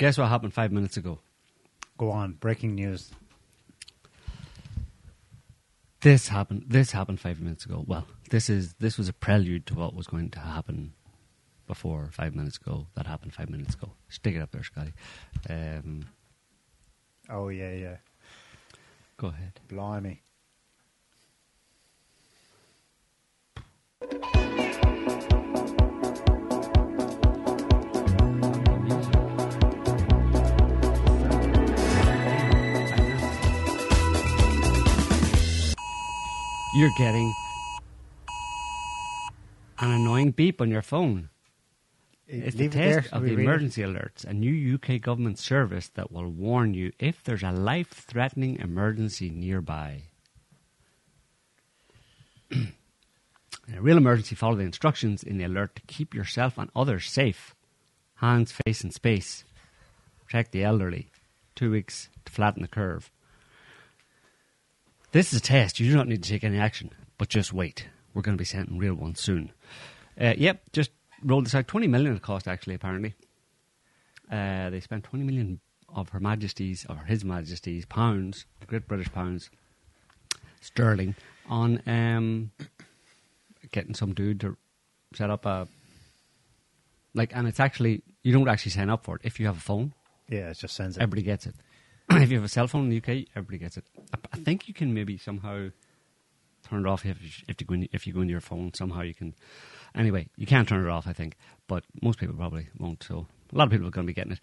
Guess what happened five minutes ago? Go on. Breaking news. This happened. This happened five minutes ago. Well, this is this was a prelude to what was going to happen before five minutes ago. That happened five minutes ago. Stick it up there, Scotty. Um, Oh yeah, yeah. go ahead. Blimey. You're getting an annoying beep on your phone. It's the Leave it test of the read it. emergency alerts, a new UK government service that will warn you if there's a life-threatening emergency nearby. in a real emergency, follow the instructions in the alert to keep yourself and others safe. Hands, face, and space. Protect the elderly. Two weeks to flatten the curve. This is a test. You do not need to take any action, but just wait. We're going to be sending real ones soon. Uh, yep, just rolled this out. 20 million it cost, actually, apparently. Uh, they spent 20 million of Her Majesty's, or His Majesty's pounds, Great British pounds, sterling, on um, getting some dude to set up a. Like, and it's actually, you don't actually sign up for it. If you have a phone, Yeah, it just sends it. everybody gets it. if you have a cell phone in the UK, everybody gets it. I, I think you can maybe somehow turn it off if you, if you go in, if you go into your phone. Somehow you can. Anyway, you can't turn it off. I think, but most people probably won't. So a lot of people are going to be getting it.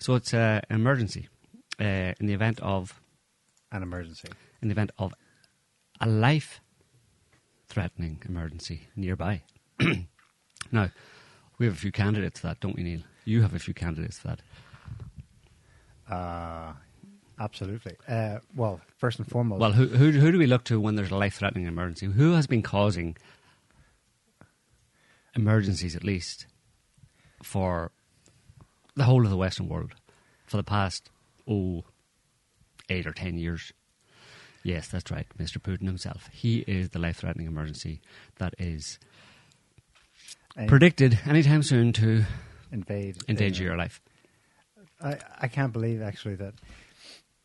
So it's uh, an emergency uh, in the event of An emergency. in the event of a life-threatening emergency nearby. now, we have a few candidates for that, don't we, Niall? You have a few candidates for that. Uh, absolutely. Uh, well, first and foremost, Well, who, who who do we look to when there's a life-threatening emergency? Who has been causing emergencies, at least, for the whole of the Western world for the past oh eight or ten years? Yes, that's right, Mr. Putin himself. He is the life-threatening emergency that is and predicted anytime soon to invade. endanger uh, your life. I, I can't believe actually that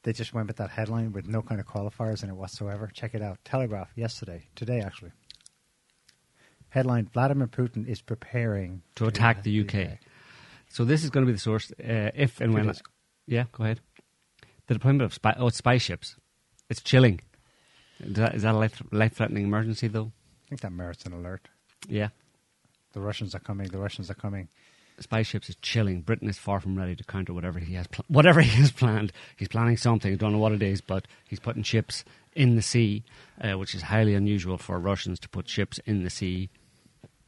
they just went with that headline with no kind of qualifiers in it whatsoever. Check it out. Telegraph yesterday, today actually. Headline: Vladimir Putin is preparing To attack the UK. So this is going to be the source uh, if and when. Yeah, go ahead. The deployment of spy. Oh, it's spy ships. It's chilling. Is that, is that a life life threatening emergency though? I think that merits an alert. Yeah, The Russians are coming. The Russians are coming. Spy ships is chilling. Britain is far from ready to counter whatever he has pl- whatever he has planned. He's planning something. I Don't know what it is, but he's putting ships in the sea, uh, which is highly unusual for Russians to put ships in the sea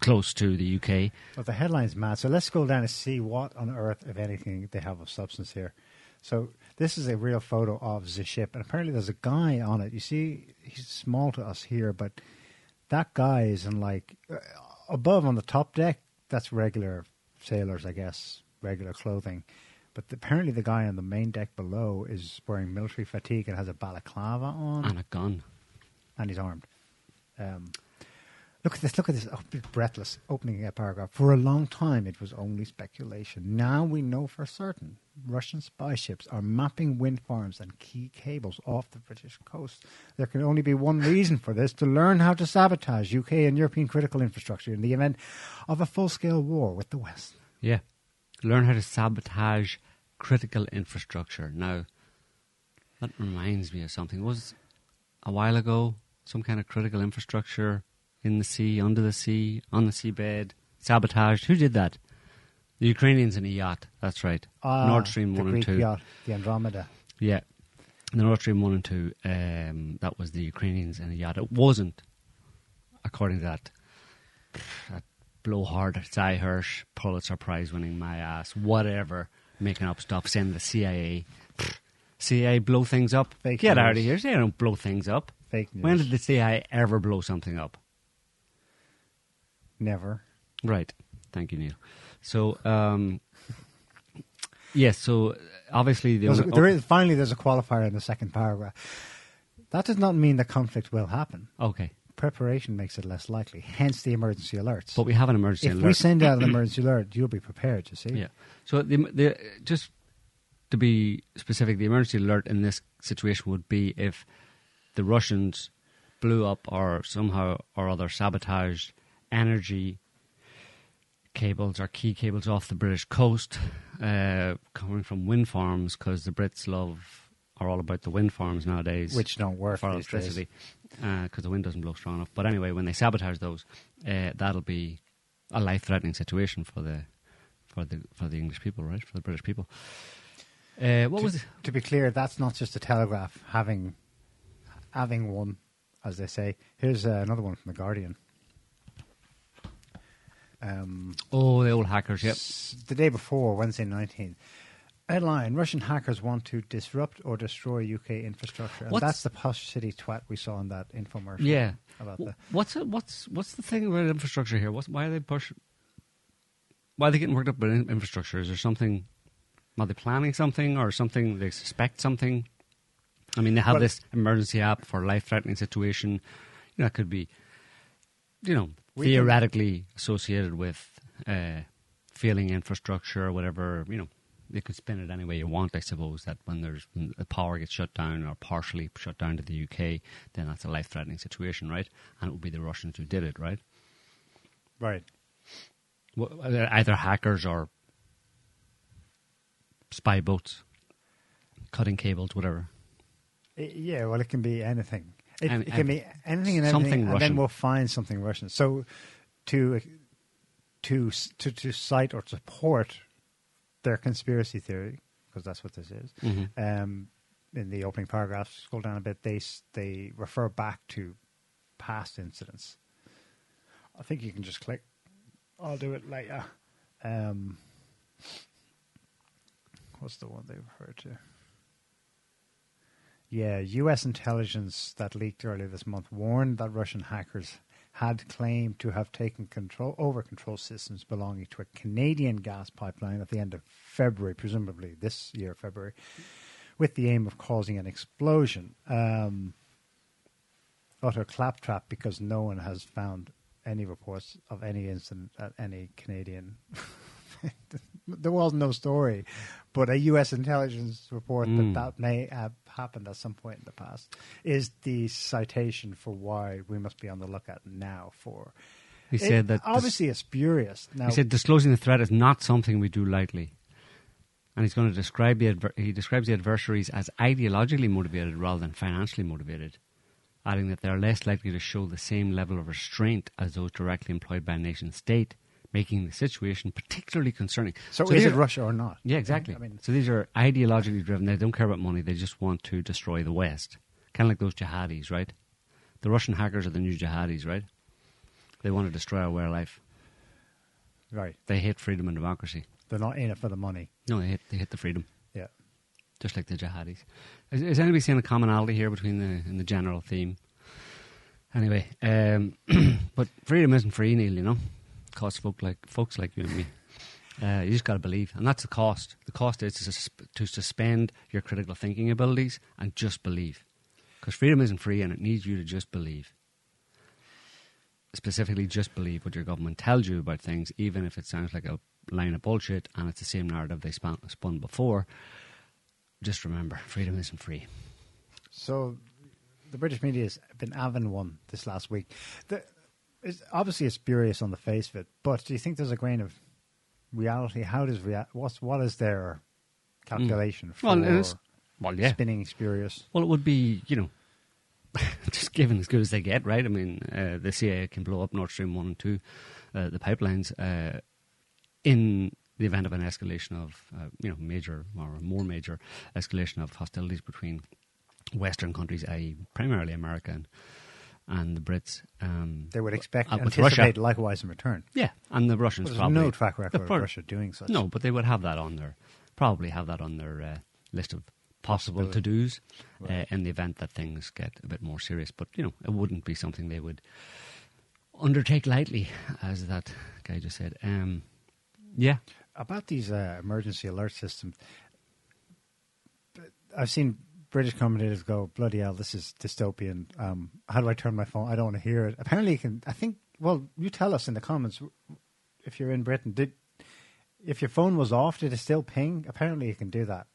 close to the UK. Well, the headline's mad. So let's scroll down and see what on earth, if anything, they have of substance here. So this is a real photo of the ship, and apparently there's a guy on it. You see, he's small to us here, but that guy is in like uh, above on the top deck. That's regular sailors, I guess, regular clothing. But apparently the guy on the main deck below is wearing military fatigue and has a balaclava on, And a gun. and he's armed. Um, look at this! Look at this! Oh, breathless opening a paragraph. For a long time, it was only speculation. Now we know for certain Russian spy ships are mapping wind farms and key cables off the British coast. There can only be one reason for this: to learn how to sabotage UK and European critical infrastructure in the event of a full-scale war with the West. Yeah. Learn how to sabotage critical infrastructure. Now, that reminds me of something. It Was a while ago some kind of critical infrastructure in the sea, under the sea, on the seabed, sabotaged? Who did that? The Ukrainians in a yacht. That's right. Ah, Nord Stream 1 Greek and 2. yacht, the Andromeda. Yeah. The Nord Stream 1 and 2, um, that was the Ukrainians in a yacht. It wasn't, according to that, that blowhard Sy Hersh, Pulitzer Prize winning my ass, whatever, making up stuff, saying the CIA. CIA blow things up? Fake Get out of news. here. They don't blow things up. Fake news. When did the CIA ever blow something up? Never. Right. Thank you, Niall. So, um, yes, so obviously the There's a- only- there is, finally, there's a qualifier in the second paragraph. That does not mean the conflict will happen. Okay. Preparation makes it less likely, hence the emergency alerts. But we have an emergency alert. if alert. we send out an emergency alert, you'll be prepared, you see? Yeah. So the, the just to be specific, the emergency alert in this situation would be if the Russians blew up or somehow or other sabotaged energy cables or key cables off the British coast uh, coming from wind farms because the Brits love are all about the wind farms nowadays, Which don't work for electricity because the wind doesn't blow strong enough. But anyway, when they sabotage those, uh, that'll be a life-threatening situation for the for the for the English people, right? For the British people. Uh, what to, was it? to be clear, that's not just a telegraph having having one, as they say. Here's uh, another one from the Guardian. Um, Oh, the old hackers. Yep. s- the day before, Wednesday 19th. Headline: Russian hackers want to disrupt or destroy UK infrastructure. And What's- that's the posh city twat we saw in that infomercial. Yeah. About the, What's it, what's what's the thing about infrastructure here? What's, why are they push? Why are they getting worked up about infrastructure? Is there something? Are they planning something or something? They suspect something. I mean, they have Well- this emergency app for life-threatening situation. You know, it could be, you know, theoretically associated with uh, failing infrastructure or whatever. You know, they could spin it any way you want. I suppose that when there's when the power gets shut down or partially shut down to the UK, then that's a life-threatening situation, right? And it would be the Russians who did it, right? right. Wh- Either hackers or spy boats, cutting cables, whatever. Yeah, well, it can be anything. It, And- it can and be anything and everything, and Russian. then we'll find something Russian. So, to to to to cite or support their conspiracy theory, because that's what this is. Mhm. Um, in the opening paragraph, scroll down a bit. They they refer back to past incidents. I think you can just click. I'll do it later. Um, what's the one they refer to? Yeah, U.S. intelligence that leaked earlier this month warned that Russian hackers had claimed to have taken control over control systems belonging to a Canadian gas pipeline at the end of February, presumably this year, February, with the aim of causing an explosion. Um, utter claptrap because no one has found any reports of any incident at any Canadian. there was no story, but a U.S. intelligence report Mm. that that may have happened at some point in the past is the citation for why we must be on the lookout now for. He It- said that dis- obviously it's spurious. Now, he said disclosing the threat is not something we do lightly, and he's going to describe the adver- he describes the adversaries as ideologically motivated rather than financially motivated, adding that they are less likely to show the same level of restraint as those directly employed by a nation state, making the situation particularly concerning. so, is it are- Russia or not? Yeah, exactly. I mean, so these are ideologically driven. They don't care about money. They just want to destroy the West. Kind of like those jihadis, right? The Russian hackers are the new jihadis, right? They want to destroy our way of life. right. They hate freedom and democracy. They're not in it for the money. No, they hate, they hate the freedom, Yeah. just like the jihadis. Is, is anybody seeing a commonality here between the in the general theme? Anyway, um, but freedom isn't free, Niall. You know, costs folk like folks like you and me. Uh, you just got to believe, and that's the cost. The cost is to, sus- to suspend your critical thinking abilities and just believe, because freedom isn't free, and it needs you to just believe. Specifically, just believe what your government tells you about things, even if it sounds like a line of bullshit and it's the same narrative they spun, spun before. Just remember, freedom isn't free. So, the British media has been having one this last week. The, it's, obviously, it's spurious on the face of it, but do you think there's a grain of reality? How does rea- what's what is their calculation for Well, is- Well, yeah. spinning spurious? Well, it would be, you know, just given as good as they get, right? I mean, uh, the CIA can blow up Nord Stream 1 and 2, uh, the pipelines, uh, in the event of an escalation of, uh, you know, major or more major escalation of hostilities between Western countries, i.e., primarily America and, and the Brits. Um, They would expect uh, with Russia. anticipate likewise in return. Yeah, and the Russians there's probably. no track record of prob- Russia doing such. No, but they would have that on their probably have that on their uh, list of possible to dos uh, in the event that things get a bit more serious. But you know, it wouldn't be something they would undertake lightly, as that guy just said. Um, yeah, about these uh, emergency alert systems, I've seen British commentators go, "Bloody hell, this is dystopian." Um, how do I turn my phone? I don't want to hear it. Apparently, you can. I think. Well, you tell us in the comments if you're in Britain. Did if your phone was off, did it still ping? Apparently, you can do that.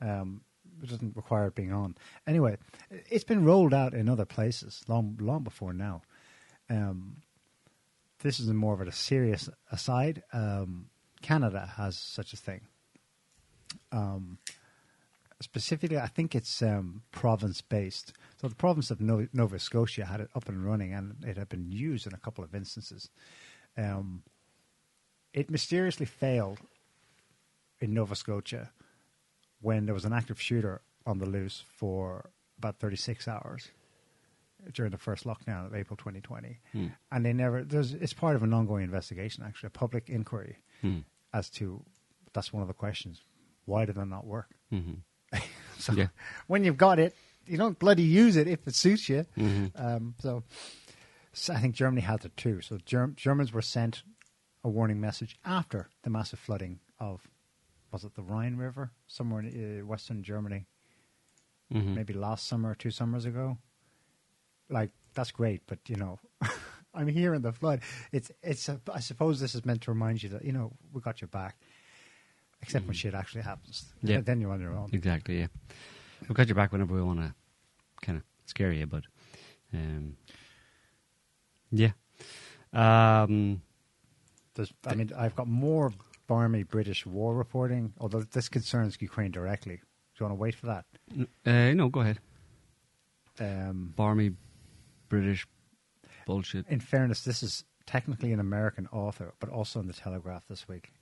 Um, it doesn't require it being on. Anyway, it's been rolled out in other places long, long before now. Um, this is more of a serious aside. Um, Canada has such a thing. Um, specifically, I think it's um, province based. So the province of Nova, Nova Scotia had it up and running, and it had been used in a couple of instances. Um, it mysteriously failed in Nova Scotia when there was an active shooter on the loose for about 36 hours during the first lockdown of April 2020. Hmm. And they never, there's, it's part of an ongoing investigation, actually, a public inquiry Hmm. as to, that's one of the questions, why did it not work? Mhm. So Yeah. when you've got it, you don't bloody use it if it suits you. Mhm. Um, so, so I think Germany had it too. So Germ- Germans were sent a warning message after the massive flooding of, was it the Rhine River somewhere in uh, western Germany, Mhm. maybe last summer or two summers ago. Like that's great, but you know, I'm here in the flood. It's it's. A, I suppose this is meant to remind you that you know we got your back, except when shit actually happens. Yeah. then you're on your own. Exactly. Yeah. We've got your back whenever we want to kind of scare you, but um, yeah. Um, There's, I mean, I've got more barmy British war reporting, although this concerns Ukraine directly. Do you want to wait for that? uh, no, go ahead. Um, Barmy British bullshit. in fairness, this is technically an American author, but also in the Telegraph this week.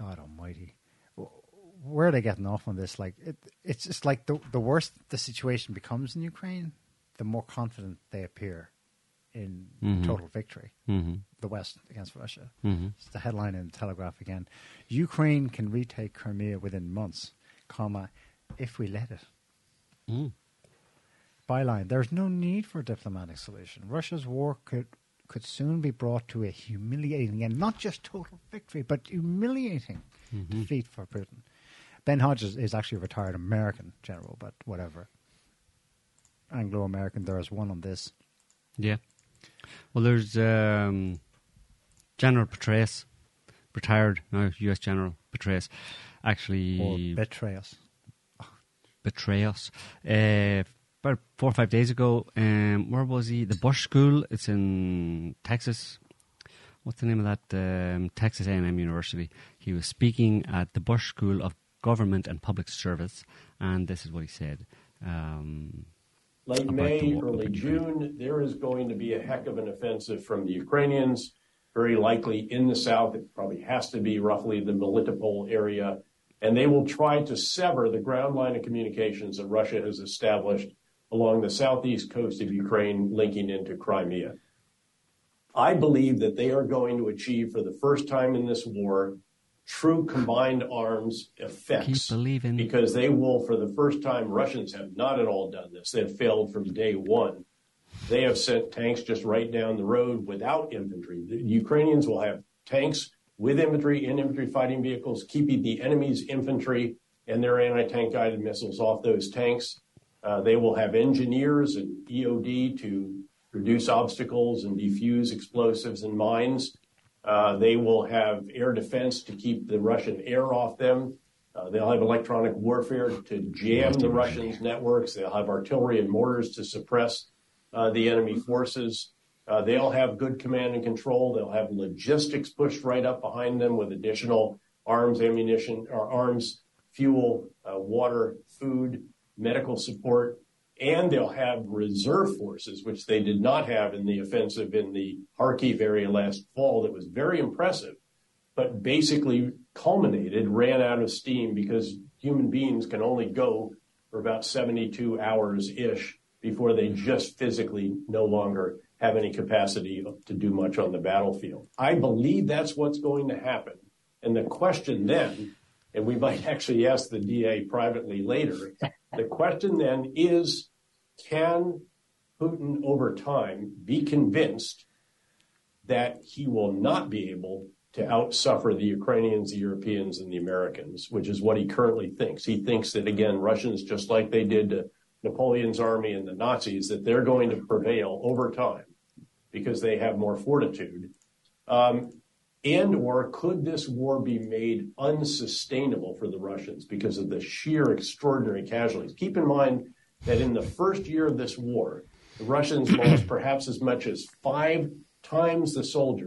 God Almighty, where are they getting off on this? Like, it, it's just like the the worse the situation becomes in Ukraine, the more confident they appear in Mhm. total victory. hmm The West against Russia. hmm It's the headline in the Telegraph again. Ukraine can retake Crimea within months, comma, if we let it. Mm. Byline, there's no need for a diplomatic solution. Russia's war could could soon be brought to a humiliating and not just total victory, but humiliating defeat for Putin. Ben Hodges is actually a retired American general, but whatever. Anglo American, there is one on this. Yeah. Well, there's um, General Petraeus, retired now U.S. General Petraeus, actually Or betray us. betray us. Uh, about four or five days ago, um, where was he? The Bush School. It's in Texas. What's the name of that? Um, Texas A&M University. He was speaking at the Bush School of Government and Public Service, and this is what he said. Um, Late May, war. early June, there is going to be a heck of an offensive from the Ukrainians, very likely in the south. It probably has to be roughly the Melitopol area. And they will try to sever the ground line of communications that Russia has established along the southeast coast of Ukraine, linking into Crimea. I believe that they are going to achieve, for the first time in this war, true combined arms effects because they will, for the first time, Russians have not at all done this. They've failed from day one. They have sent tanks just right down the road without infantry. The Ukrainians will have tanks with infantry and infantry fighting vehicles, keeping the enemy's infantry and their anti tank guided missiles off those tanks. Uh, they will have engineers and EOD to reduce obstacles and defuse explosives and mines. Uh, they will have air defense to keep the Russian air off them. Uh, they'll have electronic warfare to jam the Russians' networks. They'll have artillery and mortars to suppress the enemy forces. They'll have good command and control. They'll have logistics pushed right up behind them with additional arms, ammunition, or arms, fuel, water, food, medical support, and they'll have reserve forces, which they did not have in the offensive in the Kharkiv area last fall. That was very impressive, but basically culminated, ran out of steam because human beings can only go for about 72 hours ish before they just physically no longer have any capacity to do much on the battlefield. I believe that's what's going to happen. And the question then, and we might actually ask the DA privately later, the question then is can Putin over time be convinced that he will not be able to outsuffer the Ukrainians, the Europeans, and the Americans, which is what he currently thinks. He thinks that, again, Russians, just like they did to Napoleon's army and the Nazis, that they're going to prevail over time because they have more fortitude. Um, And or could this war be made unsustainable for the Russians because of the sheer extraordinary casualties? Keep in mind that in the first year of this war, the Russians lost perhaps as much as five times the soldiers.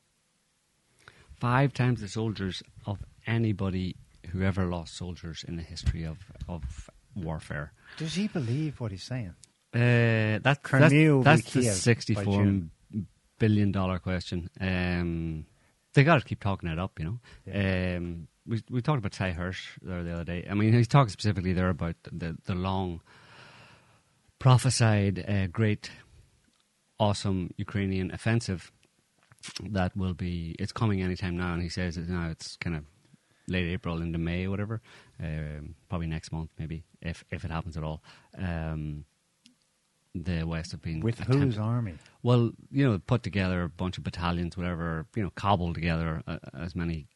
Five times the soldiers of anybody who ever lost soldiers in the history of, of warfare. Does he believe what he's saying? Uh, that, Crimea will that's, the Kiev by sixty-four June. billion dollar question. Um, they got to keep talking it up, you know. Um, we we talked about Sy Hersh there the other day. I mean, he's talking specifically there about the the long prophesied uh, great, awesome Ukrainian offensive that will be. It's coming anytime now, and he says it now. It's kind of late April into May, or whatever. Um, probably next month, maybe if if it happens at all. Um, the West have been With attempt- whose army? well, you know, put together a bunch of battalions, whatever, you know, cobbled together uh, as many,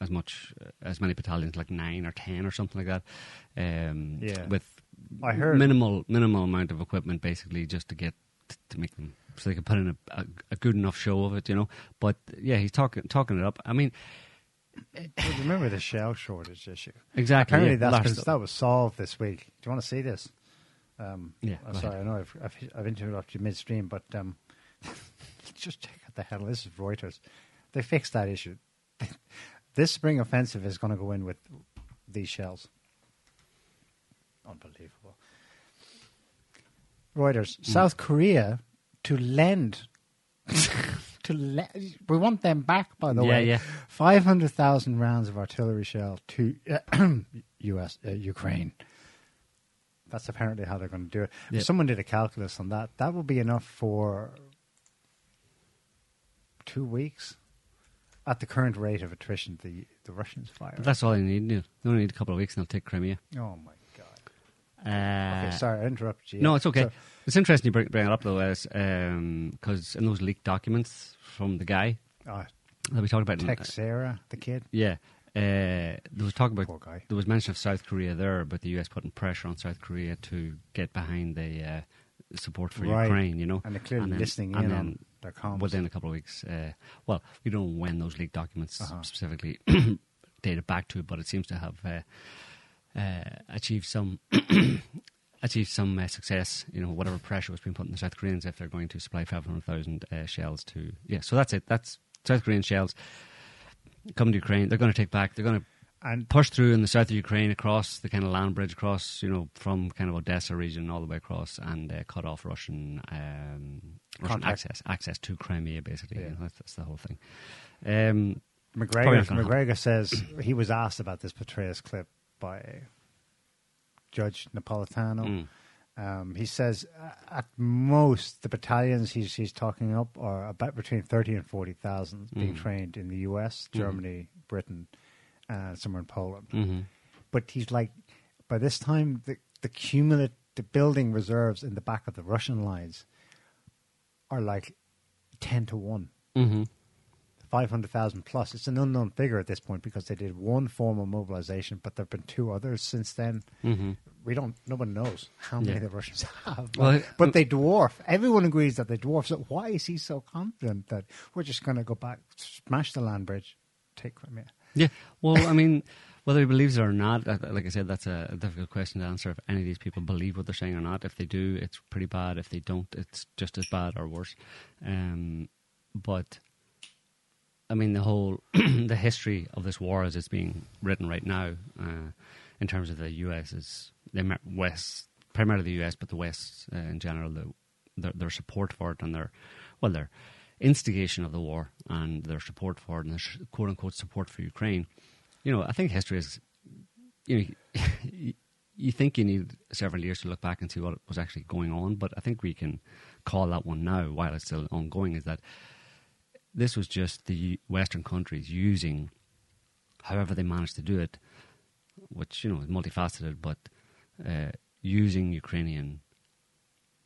as much, uh, as many battalions, like nine or ten or something like that. Um, Yeah. With I heard- minimal, minimal amount of equipment, basically, just to get to make them so they can put in a, a, a good enough show of it, you know. But yeah, he's talking talking it up. I mean, Well, remember the shell shortage issue? exactly. Apparently, yeah, that's that was solved this week. Do you want to see this? Um, Yeah, sorry, I know I've, I've, I've interrupted you midstream, but um, just check out the hell. This is Reuters. They fixed that issue. this spring offensive is going to go in with these shells. Unbelievable. Reuters. Hmm. South Korea to lend. to le- we want them back, by the Yeah, way. yeah. 500,000 rounds of artillery shell to US, uh, Ukraine. That's apparently how they're going to do it. If Someone did a calculus on that. That will be enough for two weeks at the current rate of attrition the, the Russians fire. That's all they need. Do they only need a couple of weeks, and they'll take Crimea. oh, my God. Uh, Okay, sorry, I interrupted you. No, it's okay. So- it's interesting you bring, bring it up though, as because in those leaked documents from the guy uh, that we talked about, in- Teixeira, the kid. yeah, uh, there was talk about there was mention of South Korea there, about the US putting pressure on South Korea to get behind the uh, support for Right. Ukraine. You know, And they're clearly then- listening and in on their comms. within a couple of weeks. Uh, well, we don't know when those leaked documents Uh-huh. specifically dated back to, but it seems to have uh, uh, achieved some achieved some uh, success. You know, whatever pressure was being put on the South Koreans if they're going to supply five hundred thousand uh, shells to. Yeah, so that's it. That's South Korean shells coming to Ukraine. They're going to take back. They're going to And push through in the south of Ukraine across the kind of land bridge across, you know, from kind of Odessa region all the way across and uh, cut off Russian um, Russian access access to Crimea. Basically, Yeah. You know, that's, that's the whole thing. Um, Macgregor, not gonna happen. Macgregor says he was asked about this Petraeus clip by Judge Napolitano. Mm. Um, he says uh, at most the battalions he's he's talking up are about between thirty and forty thousand being trained in the U.S., Germany, Britain, and somewhere in Poland. hmm But he's like, by this time, the the cumulative the building reserves in the back of the Russian lines are like ten to one. Hmm 500,000 plus. It's an unknown figure at this point because they did one form of mobilization, but there have been two others since then. hmm We don't, no one knows how many Yeah. the Russians have. Well, but they dwarf. Everyone agrees that they dwarf. So why is he so confident that we're just going to go back, smash the land bridge, take Crimea? Yeah. Well, I mean, whether he believes it or not, like I said, that's a, a difficult question to answer. If any of these people believe what they're saying or not, if they do, it's pretty bad. If they don't, it's just as bad or worse. Um, but I mean, the whole the history of this war as it's being written right now, uh, in terms of the U.S. is the West, primarily the U.S., but the West uh, in general, the, their, their support for it and their well, their instigation of the war and their support for it and their quote unquote support for Ukraine. You know, I think history is, you know, you, you think you need several years to look back and see what was actually going on, but I think we can call that one now while it's still ongoing. Is that this was just the Western countries using, however they managed to do it, which you know is multifaceted, but uh, using Ukrainian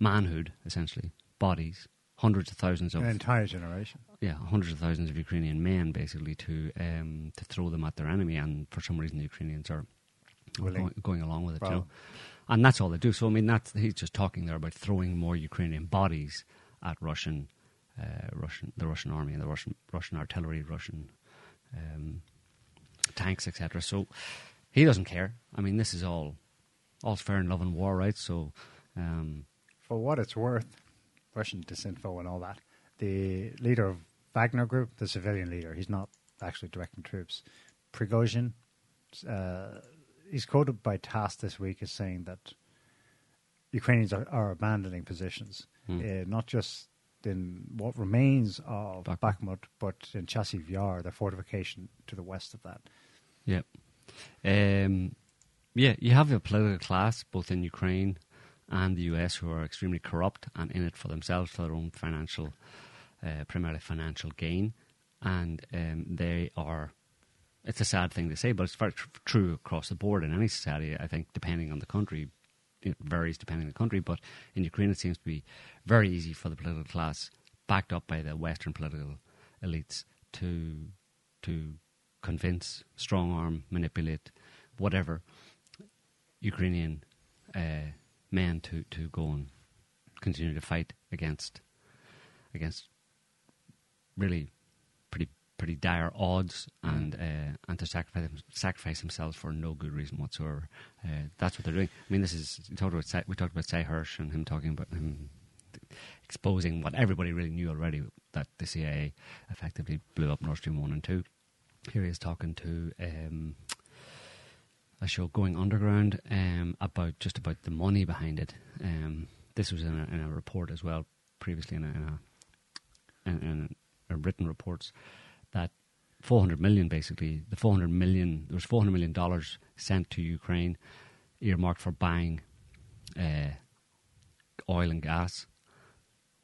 manhood essentially, bodies, hundreds of thousands of An entire generation. yeah, hundreds of thousands of Ukrainian men basically to um, to throw them at their enemy, and for some reason the Ukrainians are going, going along with it, you know. And that's all they do. So I mean, that's he's just talking there about throwing more Ukrainian bodies at Russian, Russian, the Russian army and the Russian Russian artillery, Russian um, tanks, etc. So he doesn't care. I mean, this is all all's fair in love and war, right? So. Um, For what it's worth, Russian disinfo and all that, the leader of Wagner Group, the civilian leader, he's not actually directing troops. Prigozhin, uh, he's quoted by TASS this week as saying that Ukrainians are, are abandoning positions, Hmm. uh, not just in what remains of Bakhmut. Bakhmut, but in Chasiv Yar, the fortification to the west of that. Yeah. Um, yeah, you have a political class both in Ukraine and the US who are extremely corrupt and in it for themselves, for their own financial, uh, primarily financial gain. And um, they are, it's a sad thing to say, but it's very tr- true across the board in any society, I think, depending on the country. It varies depending on the country, but in Ukraine it seems to be very easy for the political class, backed up by the Western political elites, to to convince, strong arm, manipulate, whatever Ukrainian uh, men to, to go and continue to fight against against really pretty dire odds and uh, and to sacrifice sacrifice themselves for no good reason whatsoever. Uh, that's what they're doing. I mean, this is you talked about we talked about Sy Hersh and him talking about him exposing what everybody really knew already that the CIA effectively blew up Nord Stream one and two. Here he is talking to um, a show going underground um, about just about the money behind it. Um, this was in a, in a report as well previously in a, in a, in, in a written reports that 400 million basically. The 400 million there was 400 million dollars sent to Ukraine earmarked for buying uh, oil and gas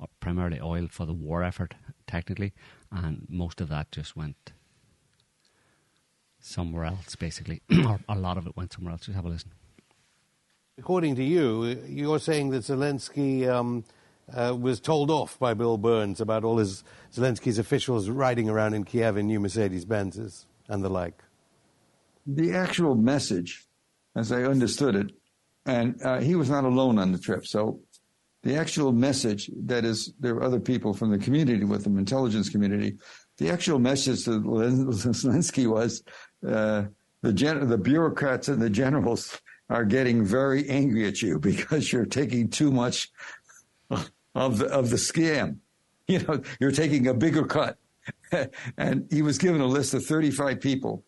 uh, primarily oil for the war effort technically and most of that just went somewhere else basically. Or a lot of it went somewhere else. Just have a listen. According to you, you're saying that Zelensky um, uh, was told off by Bill Burns about all his Zelensky's officials riding around in Kiev in new Mercedes Benzes and the like. the actual message, as I understood it, and uh, he was not alone on the trip. So the actual message, that is, there were other people from the community with him, intelligence community. The actual message to Zelensky was uh, the gen- the bureaucrats and the generals are getting very angry at you because you're taking too much of the, of the scam. You know, you're taking a bigger cut. and he was given a list of 35 people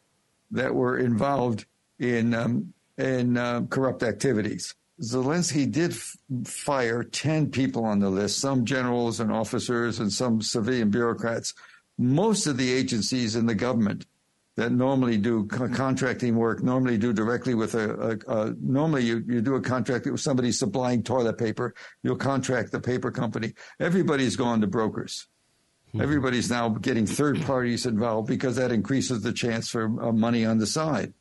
that were involved in um, in uh, corrupt activities. Zelensky did f- fire 10 people on the list, some generals and officers and some civilian bureaucrats. Most of the agencies in the government that normally do co- contracting work, normally do directly with a, a, a normally you, you do a contract with somebody supplying toilet paper, you'll contract the paper company. Everybody's gone to brokers. Everybody's now getting third parties involved because that increases the chance for uh, money on the side.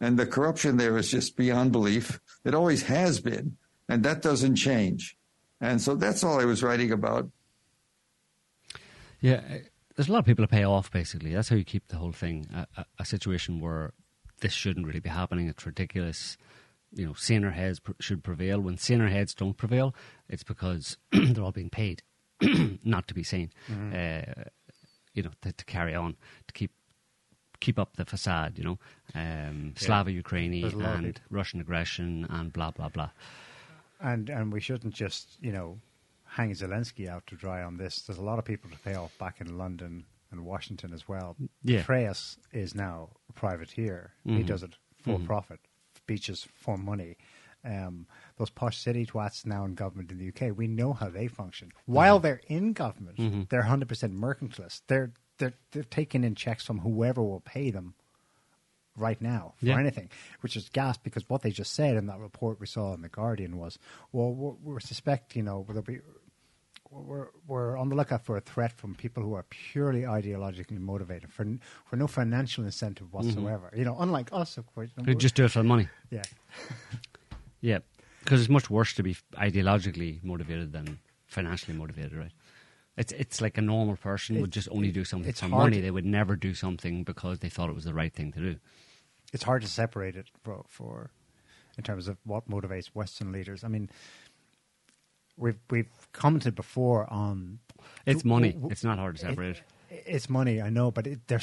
And the corruption there is just beyond belief. It always has been, and that doesn't change. And so that's all I was writing about. Yeah, there's a lot of people to pay off. Basically, that's how you keep the whole thing a, a, a situation where this shouldn't really be happening. It's ridiculous. You know, saner heads pr- should prevail. When saner heads don't prevail, it's because they're all being paid not to be sane. Uh, you know, to, to carry on to keep keep up the facade. You know, um, Slava Ukraini There's a lot of and. Russian aggression and blah blah blah. And and we shouldn't just you know hang Zelensky out to dry on this. There's a lot of people to pay off back in London and Washington as well. Yeah. Is now a privateer. He Mhm. does it for Mhm. profit, speeches for money. Um, those posh city twats now in government in the UK, we know how they function. While they're in government, Mhm. they're 100% mercantilist. They're, they're, they're taking in checks from whoever will pay them right now for Yeah. anything, which is gas because what they just said in that report we saw in the Guardian was, well, we're, we're suspect, you know, there'll be, we're we're on the lookout for a threat from people who are purely ideologically motivated for n- for no financial incentive mm-hmm. whatsoever. You know, unlike us, of course. They just do it for the money. yeah, Yeah, because it's much worse to be ideologically motivated than financially motivated, right? It's it's like a normal person would just only do something for money. to- They would never do something because they thought it was the right thing to do. it's hard to separate it for, for in terms of what motivates Western leaders. I mean, we've we've commented before on It's money. w- It's not hard to it- separate. It's money, I know, but it, they're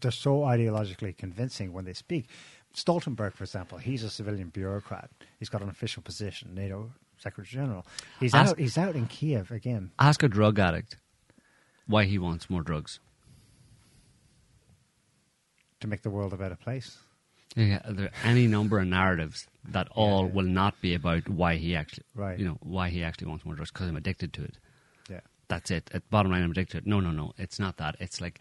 they're so ideologically convincing when they speak. Stoltenberg, for example, he's a civilian bureaucrat. He's got an official position, NATO Secretary General. He's Ask- out. He's out in Kiev again. Ask a drug addict why he wants more drugs. to make the world a better place. Yeah, there are any number of narratives that all yeah. will not be about why he actually, Right. you know, why he actually wants more drugs because I'm addicted to it. Yeah. That's it. At bottom line, I'm addicted. No, no, no. It's not that. It's like,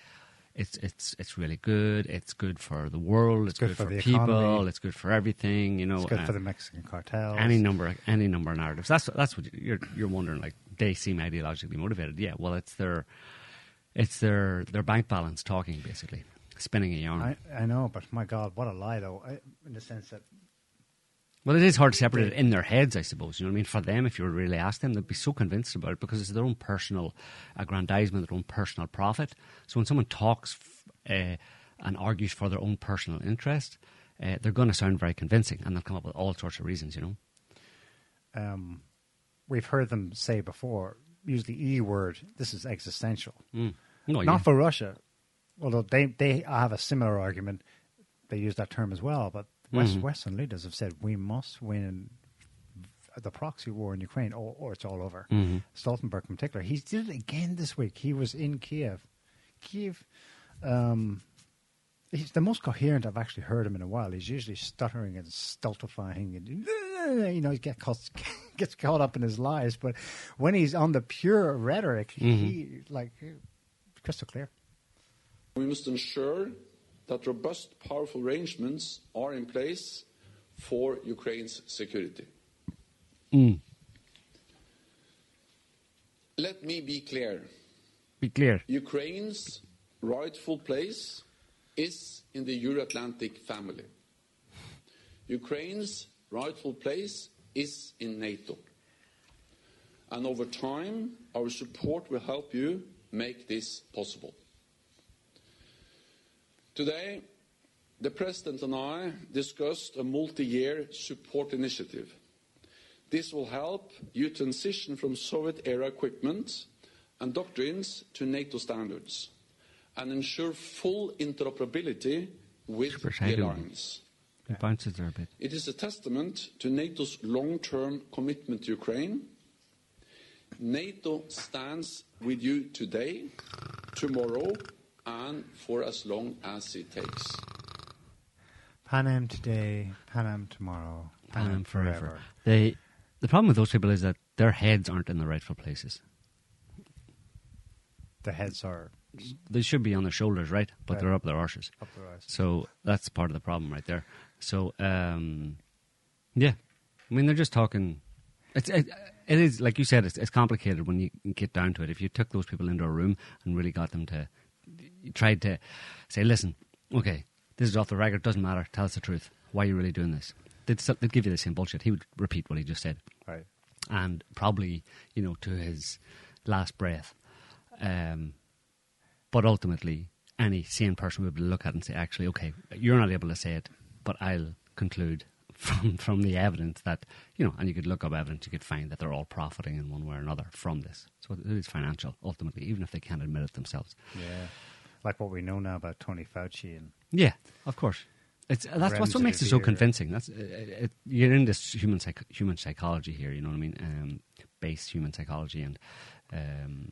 it's it's it's really good. It's good for the world. It's, good, for, the people. economy. It's good for everything. You know, It's good uh, for the Mexican cartels. any number any number of narratives. That's that's what you're you're wondering. Like they seem ideologically motivated. Yeah, well, it's their it's their their bank balance talking basically, spinning a yarn. I, I know, but my God, what a lie, though, I, in the sense that Well, it is hard to separate it in their heads, I suppose. You know what I mean? For them, if you were really asked them, they'd be so convinced about it because it's their own personal aggrandizement, their own personal profit. So when someone talks f- uh, and argues for their own personal interest, uh, they're going to sound very convincing and they'll come up with all sorts of reasons, you know? um, we've heard them say before, use the E word, this is existential. Mm. No, Not yeah. for Russia, although they, they have a similar argument. They use that term as well, but West, Mhm. Western leaders have said we must win the proxy war in Ukraine, or, or it's all over. Mhm. Stoltenberg, in particular, he did it again this week. He was in Kiev. Kiev, um, he's the most coherent I've actually heard him in a while. He's usually stuttering and stultifying, and you know, he get caught, gets caught up in his lies. But when he's on the pure rhetoric, he like crystal clear. We must ensure that robust, powerful arrangements are in place for Ukraine's security. Mm. Let me be clear. Be clear. Ukraine's rightful place is in the Euro Atlantic family. Ukraine's rightful place is in NATO. And over time, our support will help you make this possible. Today, the President and I discussed a multi year support initiative. This will help you transition from Soviet era equipment and doctrines to NATO standards and ensure full interoperability with the alliance. It bounces there a bit. It is a testament to NATO's long term commitment to Ukraine. NATO stands with you today, tomorrow, and for as long as it takes. Panem today, Panem tomorrow, Panem, Panem forever. forever. They, the problem with those people is that their heads aren't in the rightful places. The heads are They should be on their shoulders, right? But Right. they're up their arses. up their eyes. So that's part of the problem right there. So, um, yeah. I mean, they're just talking. It's, it, it is, like you said, it's, it's complicated when you get down to it. If you took those people into a room and really got them to, you tried to say, listen, okay, this is off the record, doesn't matter, tell us the truth. Why are you really doing this? They'd, they'd give you the same bullshit. He would repeat what he just said. Right. and probably you know to his last breath. Um, but ultimately, any sane person would look at it and say, "Actually, okay, you're not able to say it, but I'll conclude from from the evidence that you know." And you could look up evidence, you could find that they're all profiting in one way or another from this. So it is financial ultimately, even if they can't admit it themselves. Yeah. Like what we know now about Tony Fauci and Yeah, of course. It's that's what's what makes it so convincing. That's uh, it, you're in this human psych, human psychology here. You know what I mean? Um, base human psychology, and um,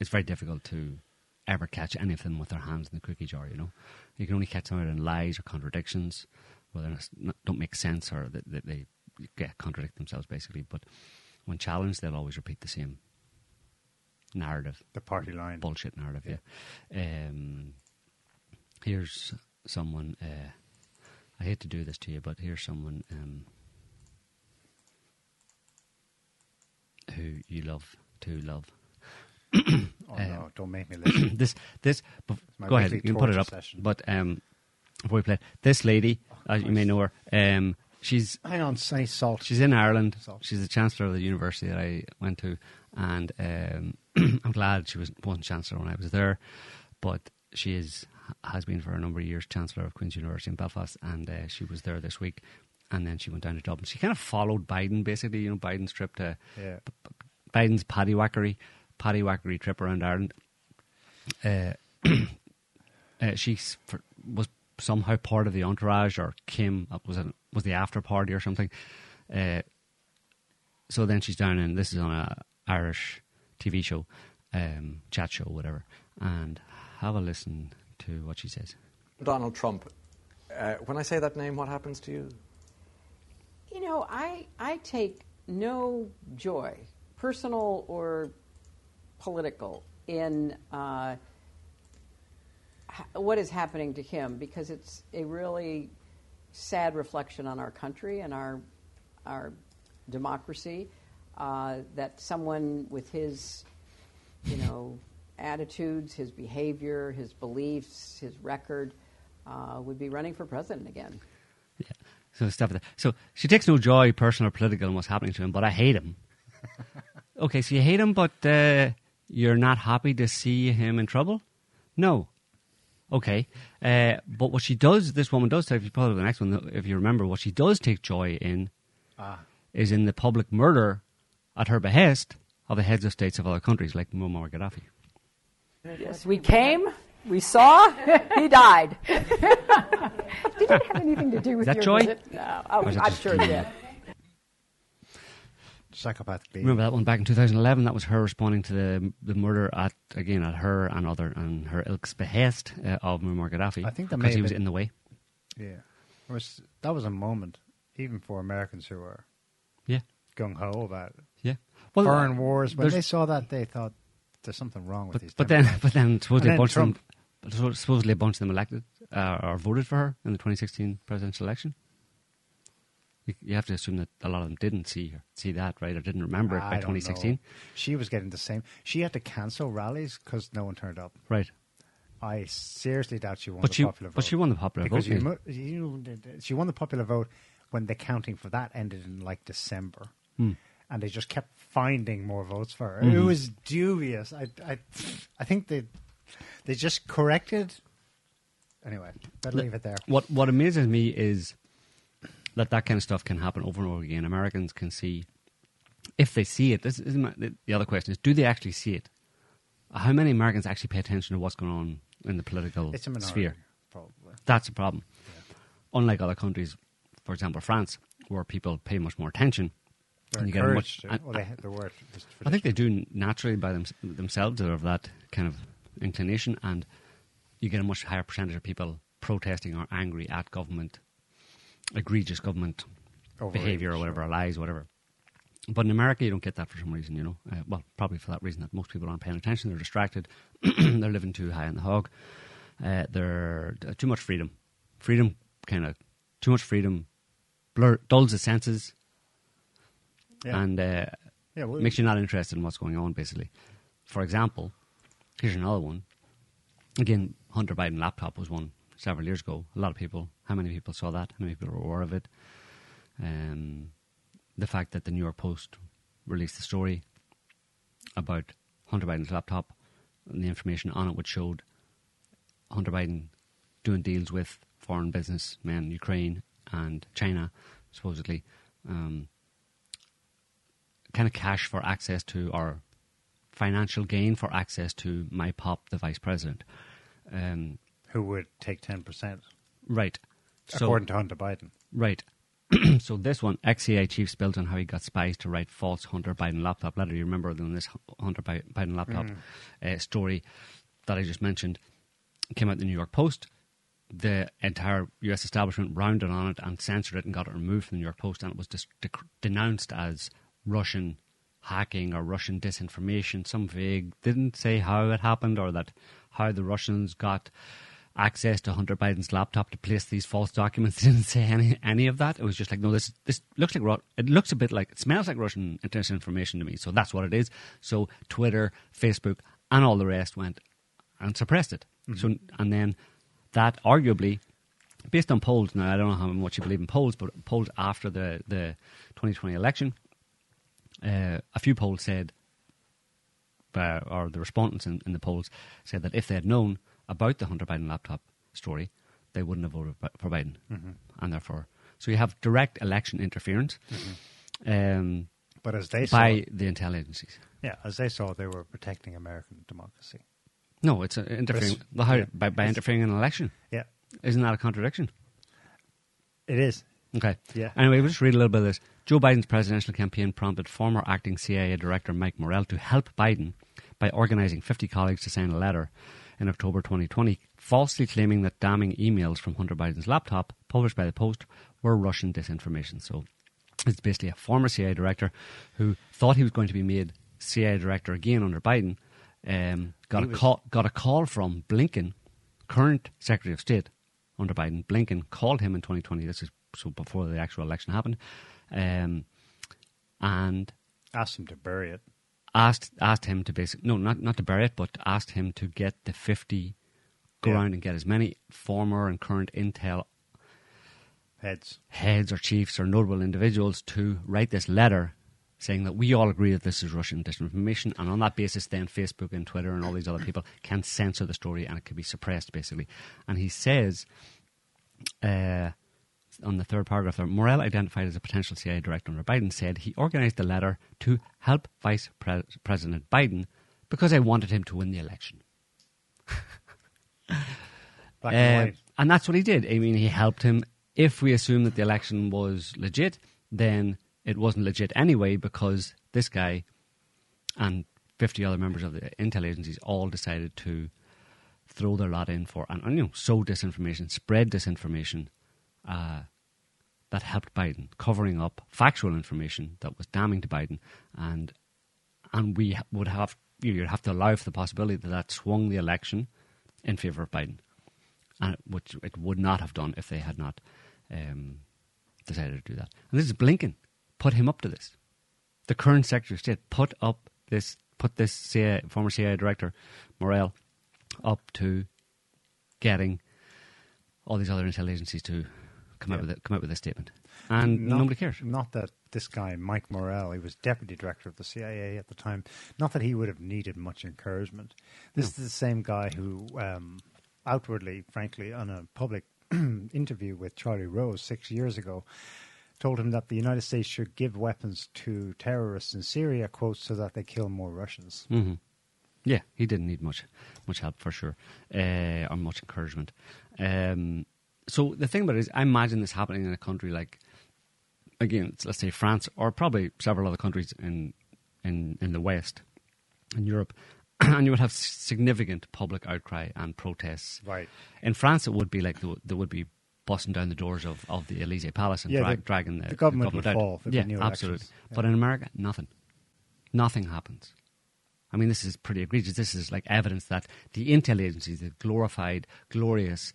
it's very difficult to ever catch anything with their hands in the cookie jar. You know, you can only catch them in lies or contradictions, whether it's not, don't make sense or that they, they yeah, contradict themselves basically. But when challenged, they'll always repeat the same narrative the party line. bullshit narrative. Yeah. Um, here's someone. Uh, I hate to do this to you, but here's someone um, who you love to love. Oh uh, no! Don't make me listen. this this. bef- go ahead. You can put it up. session. But um, before we play, it, this lady, as you may know her, um, she's Hang on, say salt. She's in Ireland. Salt. She's the chancellor of the university that I went to, and um, I'm glad she was wasn't chancellor when I was there, but she is has been for a number of years chancellor of Queen's University in Belfast, and uh, she was there this week, and then she went down to Dublin. She kind of followed Biden, basically, you know, Biden's trip to Yeah. Biden's paddywhackery, paddywhackery trip around Ireland. Uh, uh, she was somehow part of the entourage, or Kim uh, was it was the after party or something. Uh, so then she's down in this is on a Irish TV show, um, chat show, whatever, and have a listen to what she says. Donald Trump. Uh, when I say that name, what happens to you? You know, I, I take no joy, personal or political, in uh, ha- what is happening to him because it's a really sad reflection on our country and our, our democracy uh, that someone with his, you know, attitudes, his behavior, his beliefs, his record uh, would be running for president again. Yeah. So stuff like that. So she takes no joy, personal or political, in what's happening to him, but I hate him. okay, so you hate him, but uh, you're not happy to see him in trouble? No. Okay. Uh, but what she does, this woman does, if you probably the next one, if you remember, what she does take joy in is in the public murder at her behest of the heads of states of other countries, like Muammar Gaddafi. Yes, we came, we saw, he died. Did it have anything to do with that your joy? visit? No, oh, Or is it I'm sure it did. Remember that one back in 2011? That was her responding to the the murder at again at her and other and her ilk's behest uh, of Muammar Gaddafi. I think that because he was been- in the way. Yeah. It was, that was a moment, even for Americans who were Yeah, gung ho about it. yeah. Well, foreign wars. When they saw that, they thought there's something wrong with but, these. but then, but then supposedly And a bunch of them, supposedly a bunch of them elected uh, or voted for her in the 2016 presidential election. You, you have to assume that a lot of them didn't see her, see that, right, or didn't remember it I by don't know. 2016, she was getting the same. She had to cancel rallies because no one turned up. right? I seriously doubt she won But the she, popular vote. but she won the popular because vote. you, mo- you, she won the popular vote when the counting for that ended in like December, Hmm. and they just kept finding more votes for her. Mm-hmm. It was dubious. I, I, I think they they just corrected. Anyway, better leave it there. What what amazes me is that that kind of stuff can happen over and over again. Americans can see if they see it. This is my, the other question: is do they actually see it? How many Americans actually pay attention to what's going on in the political It's a minority, sphere? probably. That's a problem. Unlike other countries, for example, France, where people pay much more attention, They're and you get encouraged much. to. and- Well, they the word. I think they do naturally by them, themselves of that kind of inclination, and you get a much higher percentage of people protesting or angry at government, egregious government behavior or whatever, or lies, whatever. But in America, you don't get that for some reason, you know. Uh, well, probably for that reason that most people aren't paying attention. They're distracted. they're living too high on the hog. Uh, they're uh, too much freedom. Freedom, kind of, too much freedom, blur, dulls the senses, Yeah. and uh, Yeah, well- makes you not interested in what's going on, basically. For example, here's another one. Again, Hunter Biden laptop was one several years ago. A lot of people, how many people saw that? How many people were aware of it? Um, the fact that the New York Post released a story about Hunter Biden's laptop and the information on it, which showed Hunter Biden doing deals with foreign businessmen, Ukraine and China, supposedly, um, kind of cash for access to or financial gain for access to my pop, the vice president. Um, who would take ten percent right. So, according to Hunter Biden. Right. so this one, Ex-CIA chief spilled on how he got spies to write false Hunter Biden laptop letter. You remember when this Hunter Biden laptop uh, story that I just mentioned came out in the New York Post. The entire U.S. establishment rounded on it and censored it and got it removed from the New York Post, and it was dis- dec- denounced as Russian hacking or Russian disinformation. Some vague didn't say how it happened or that how the Russians got access to Hunter Biden's laptop to place these false documents. They didn't say any any of that. It was just like, no, this this looks like it looks a bit like it smells like Russian information to me. So that's what it is. So Twitter, Facebook, and all the rest went and suppressed it. So and then that arguably. Based on polls, now I don't know how much you believe in polls, but polls after the, the 2020 election, uh, a few polls said, uh, or the respondents in, in the polls said that if they had known about the Hunter Biden laptop story, they wouldn't have voted for- Biden, and therefore, so you have direct election interference um, But as they by saw, the intel agencies. yeah, as they saw, they were protecting American democracy. No, it's uh, interfering. it's- Well, how, yeah. by, by interfering in an election. Yeah, Isn't that a contradiction? it is. Okay. Yeah. Anyway, we'll just read a little bit of this. Joe Biden's presidential campaign prompted former acting CIA director Mike Morell to help Biden by organizing 50 colleagues to sign a letter in October 2020, falsely claiming that damning emails from Hunter Biden's laptop, published by the Post, were Russian disinformation. So it's basically a former CIA director who thought he was going to be made CIA director again under Biden. Um, got He a was- call. Got a call from Blinken, current Secretary of State under Biden. Blinken called him in 2020. This is so before the actual election happened, um, and Asked him to bury it. Asked asked him to basically no, not not to bury it, but asked him to get the 50, go Yeah. around and get as many former and current intel Heads. heads or chiefs or notable individuals to write this letter saying that we all agree that this is Russian disinformation, and on that basis, then Facebook and Twitter and all these other people can censor the story and it can be suppressed, basically. And he says, uh, on the third paragraph there, Morell, identified as a potential CIA director under Biden, said he organized the letter to help Vice Pre- President Biden because I wanted him to win the election. And Uh, and that's what he did. I mean, he helped him. If we assume that the election was legit, then it wasn't legit anyway because this guy and 50 other members of the intel agencies all decided to throw their lot in for and, and, you know sow disinformation, spread disinformation uh, that helped Biden, covering up factual information that was damning to Biden, and and we would have you'd have to allow for the possibility that that swung the election in favor of Biden, and which it would not have done if they had not um, decided to do that. And this is Blinken put him up to this. The current Secretary of State put up this put this CIA, former CIA director Morell up to getting all these other intel agencies to come out Yeah. with a, come out with a statement, and Not- nobody cares. Not that this guy, Mike Morell, he was deputy director of the CIA at the time. Not that he would have needed much encouragement. This is the same guy who, um, outwardly, frankly, on a public interview with Charlie Rose six years ago, told him that the United States should give weapons to terrorists in Syria, quote, so that they kill more Russians. hmm Yeah, he didn't need much much help for sure, uh, or much encouragement. Um, so the thing about it is, I imagine this happening in a country like, again, let's say France, or probably several other countries in in in the West, in Europe, and you would have significant public outcry and protests. Right. In France, it would be like there there would be busting down the doors of, of the Elysee Palace and Yeah, drag, the- dragging the, the government would out. fall Yeah, new absolutely. Yeah. But in America, nothing. Nothing happens. I mean, this is pretty egregious. This is like evidence that the intel agencies, the glorified, glorious,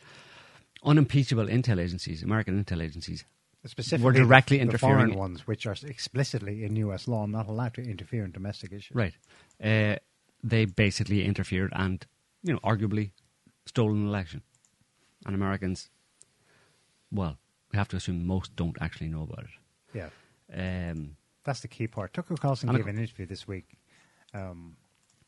unimpeachable intel agencies, American intel agencies, Specifically, were directly the, the interfering. foreign ones, which are explicitly in U.S. law not allowed to interfere in domestic issues. Right. Uh, they basically interfered and, you know, arguably stole an election. And Americans, well, we have to assume most don't actually know about it. Yeah. Um, That's the key part. Tucker Carlson gave an interview this week. Um,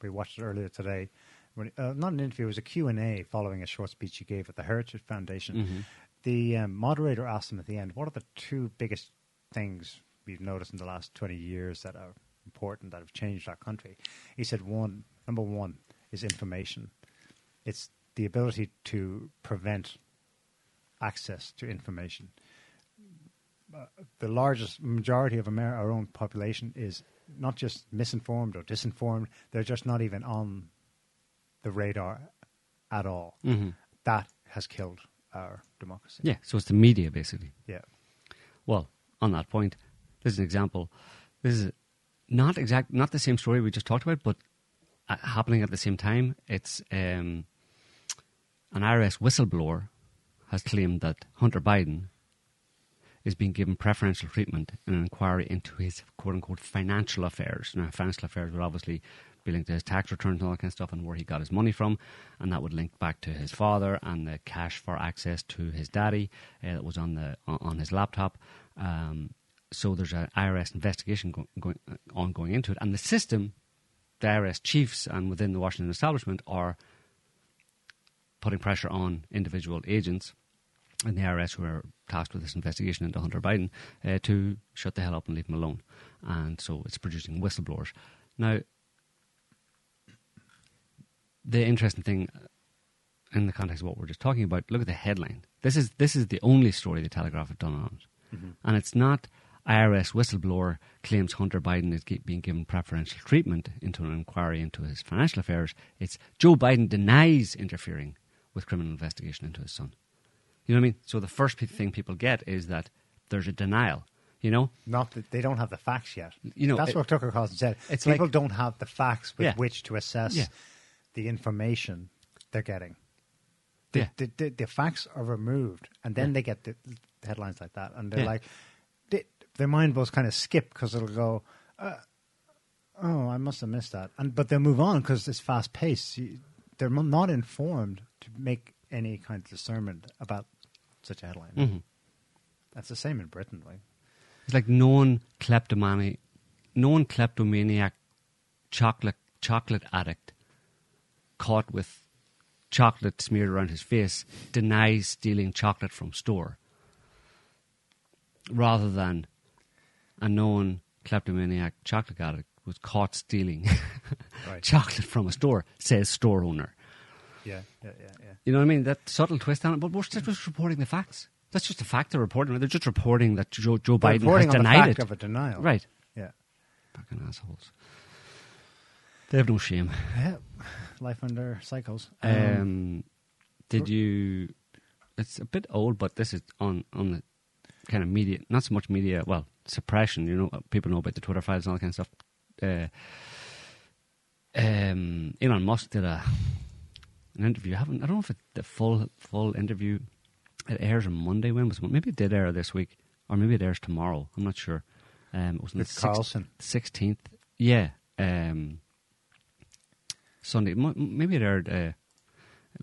we watched it earlier today. Uh, not an interview, it was a Q&A following a short speech he gave at the Heritage Foundation. Mhm. The um, moderator asked him at the end, what are the two biggest things we've noticed in the last 20 years that are important, that have changed our country? He said, one, number one is information. It's the ability to prevent access to information the largest majority of Amer- our own population is not just misinformed or disinformed; they're just not even on the radar at all. Mhm. That has killed our democracy. yeah, so it's the media, basically. Yeah. Well, on that point, this is an example. This is not exact, not the same story we just talked about, but uh, happening at the same time. It's um, an IRS whistleblower has claimed that Hunter Biden is being given preferential treatment in an inquiry into his quote unquote financial affairs. Now, financial affairs would obviously be linked to his tax returns and all that kind of stuff and where he got his money from, and that would link back to his father and the cash for access to his daddy uh, that was on the on, on his laptop. Um, so there's an IRS investigation go, going, uh, ongoing into it, and the system, the IRS chiefs and within the Washington establishment are putting pressure on individual agents and the IRS who are tasked with this investigation into Hunter Biden uh, to shut the hell up and leave him alone. And so it's producing whistleblowers. Now, the interesting thing in the context of what we're just talking about, look at the headline. This is this is the only story the Telegraph have done on it, mm-hmm. and it's not IRS whistleblower claims Hunter Biden is being given preferential treatment into an inquiry into his financial affairs. It's Joe Biden denies interfering with criminal investigation into his son. You know what I mean? So the first thing people get is that there's a denial. You know, Not that they don't have the facts yet. You know, that's it- what Tucker Carlson said. it's People like- don't have the facts with Yeah. which to assess Yeah. The information they're getting. The, Yeah. the, the, the facts are removed, and then Yeah. they get the headlines like that, and they're Yeah. like, they, their mind will kind of skip because it'll go, uh, "Oh, I must have missed that," and but they'll move on because it's fast paced. They're not informed to make any kind of discernment about such a headline. Mhm. That's the same in Britain, like. It's like known kleptomani, known kleptomaniac, chocolate chocolate addict, caught with chocolate smeared around his face, denies stealing chocolate from store, rather than a known kleptomaniac chocolate addict was caught stealing Right. chocolate from a store, says store owner. Yeah, yeah, yeah, yeah. You know what I mean? That subtle twist on it, but we're just reporting the facts. That's just a fact they're reporting. They're just reporting that Joe, Joe Biden has denied it. of a denial. Right. Yeah. Fucking assholes. They have no shame. Yeah. Life under cycles. Um, did you? It's a bit old, but this is on on the kind of media. Not so much media. Well, suppression. You know, people know about the Twitter files and all that kind of stuff. Uh, um, Elon Musk did a an interview. I haven't. I don't know if it, the full full interview it airs on Monday. When was it? Maybe it did air this week, or maybe it airs tomorrow. I'm not sure. Um, it was on the Carlson. 16th. Yeah. Um, Sunday. Mo- Maybe it aired uh,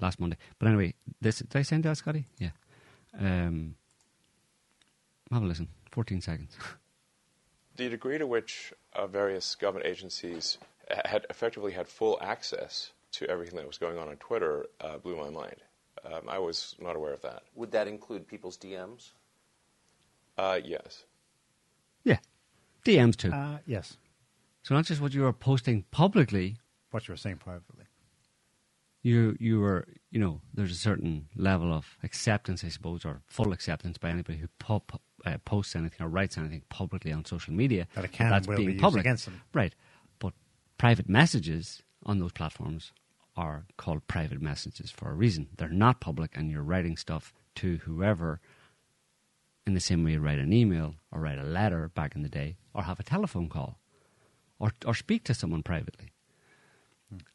last Monday. But anyway, this did I send that, Scotty? Yeah. Um, have a listen. 14 seconds. The degree to which uh, various government agencies had effectively had full access to everything that was going on on Twitter uh, blew my mind. Um, I was not aware of that. Would that include people's DMs? Uh, yes. Yeah. DMs too. Uh, yes. so not just what you were posting publicly, What you were saying privately. you you were you know there's a certain level of acceptance I suppose or full acceptance by anybody who po- po- uh, posts anything or writes anything publicly on social media That it can that's being be public against them. right but private messages on those platforms are called private messages for a reason they're not public and you're writing stuff to whoever in the same way you write an email or write a letter back in the day or have a telephone call or or speak to someone privately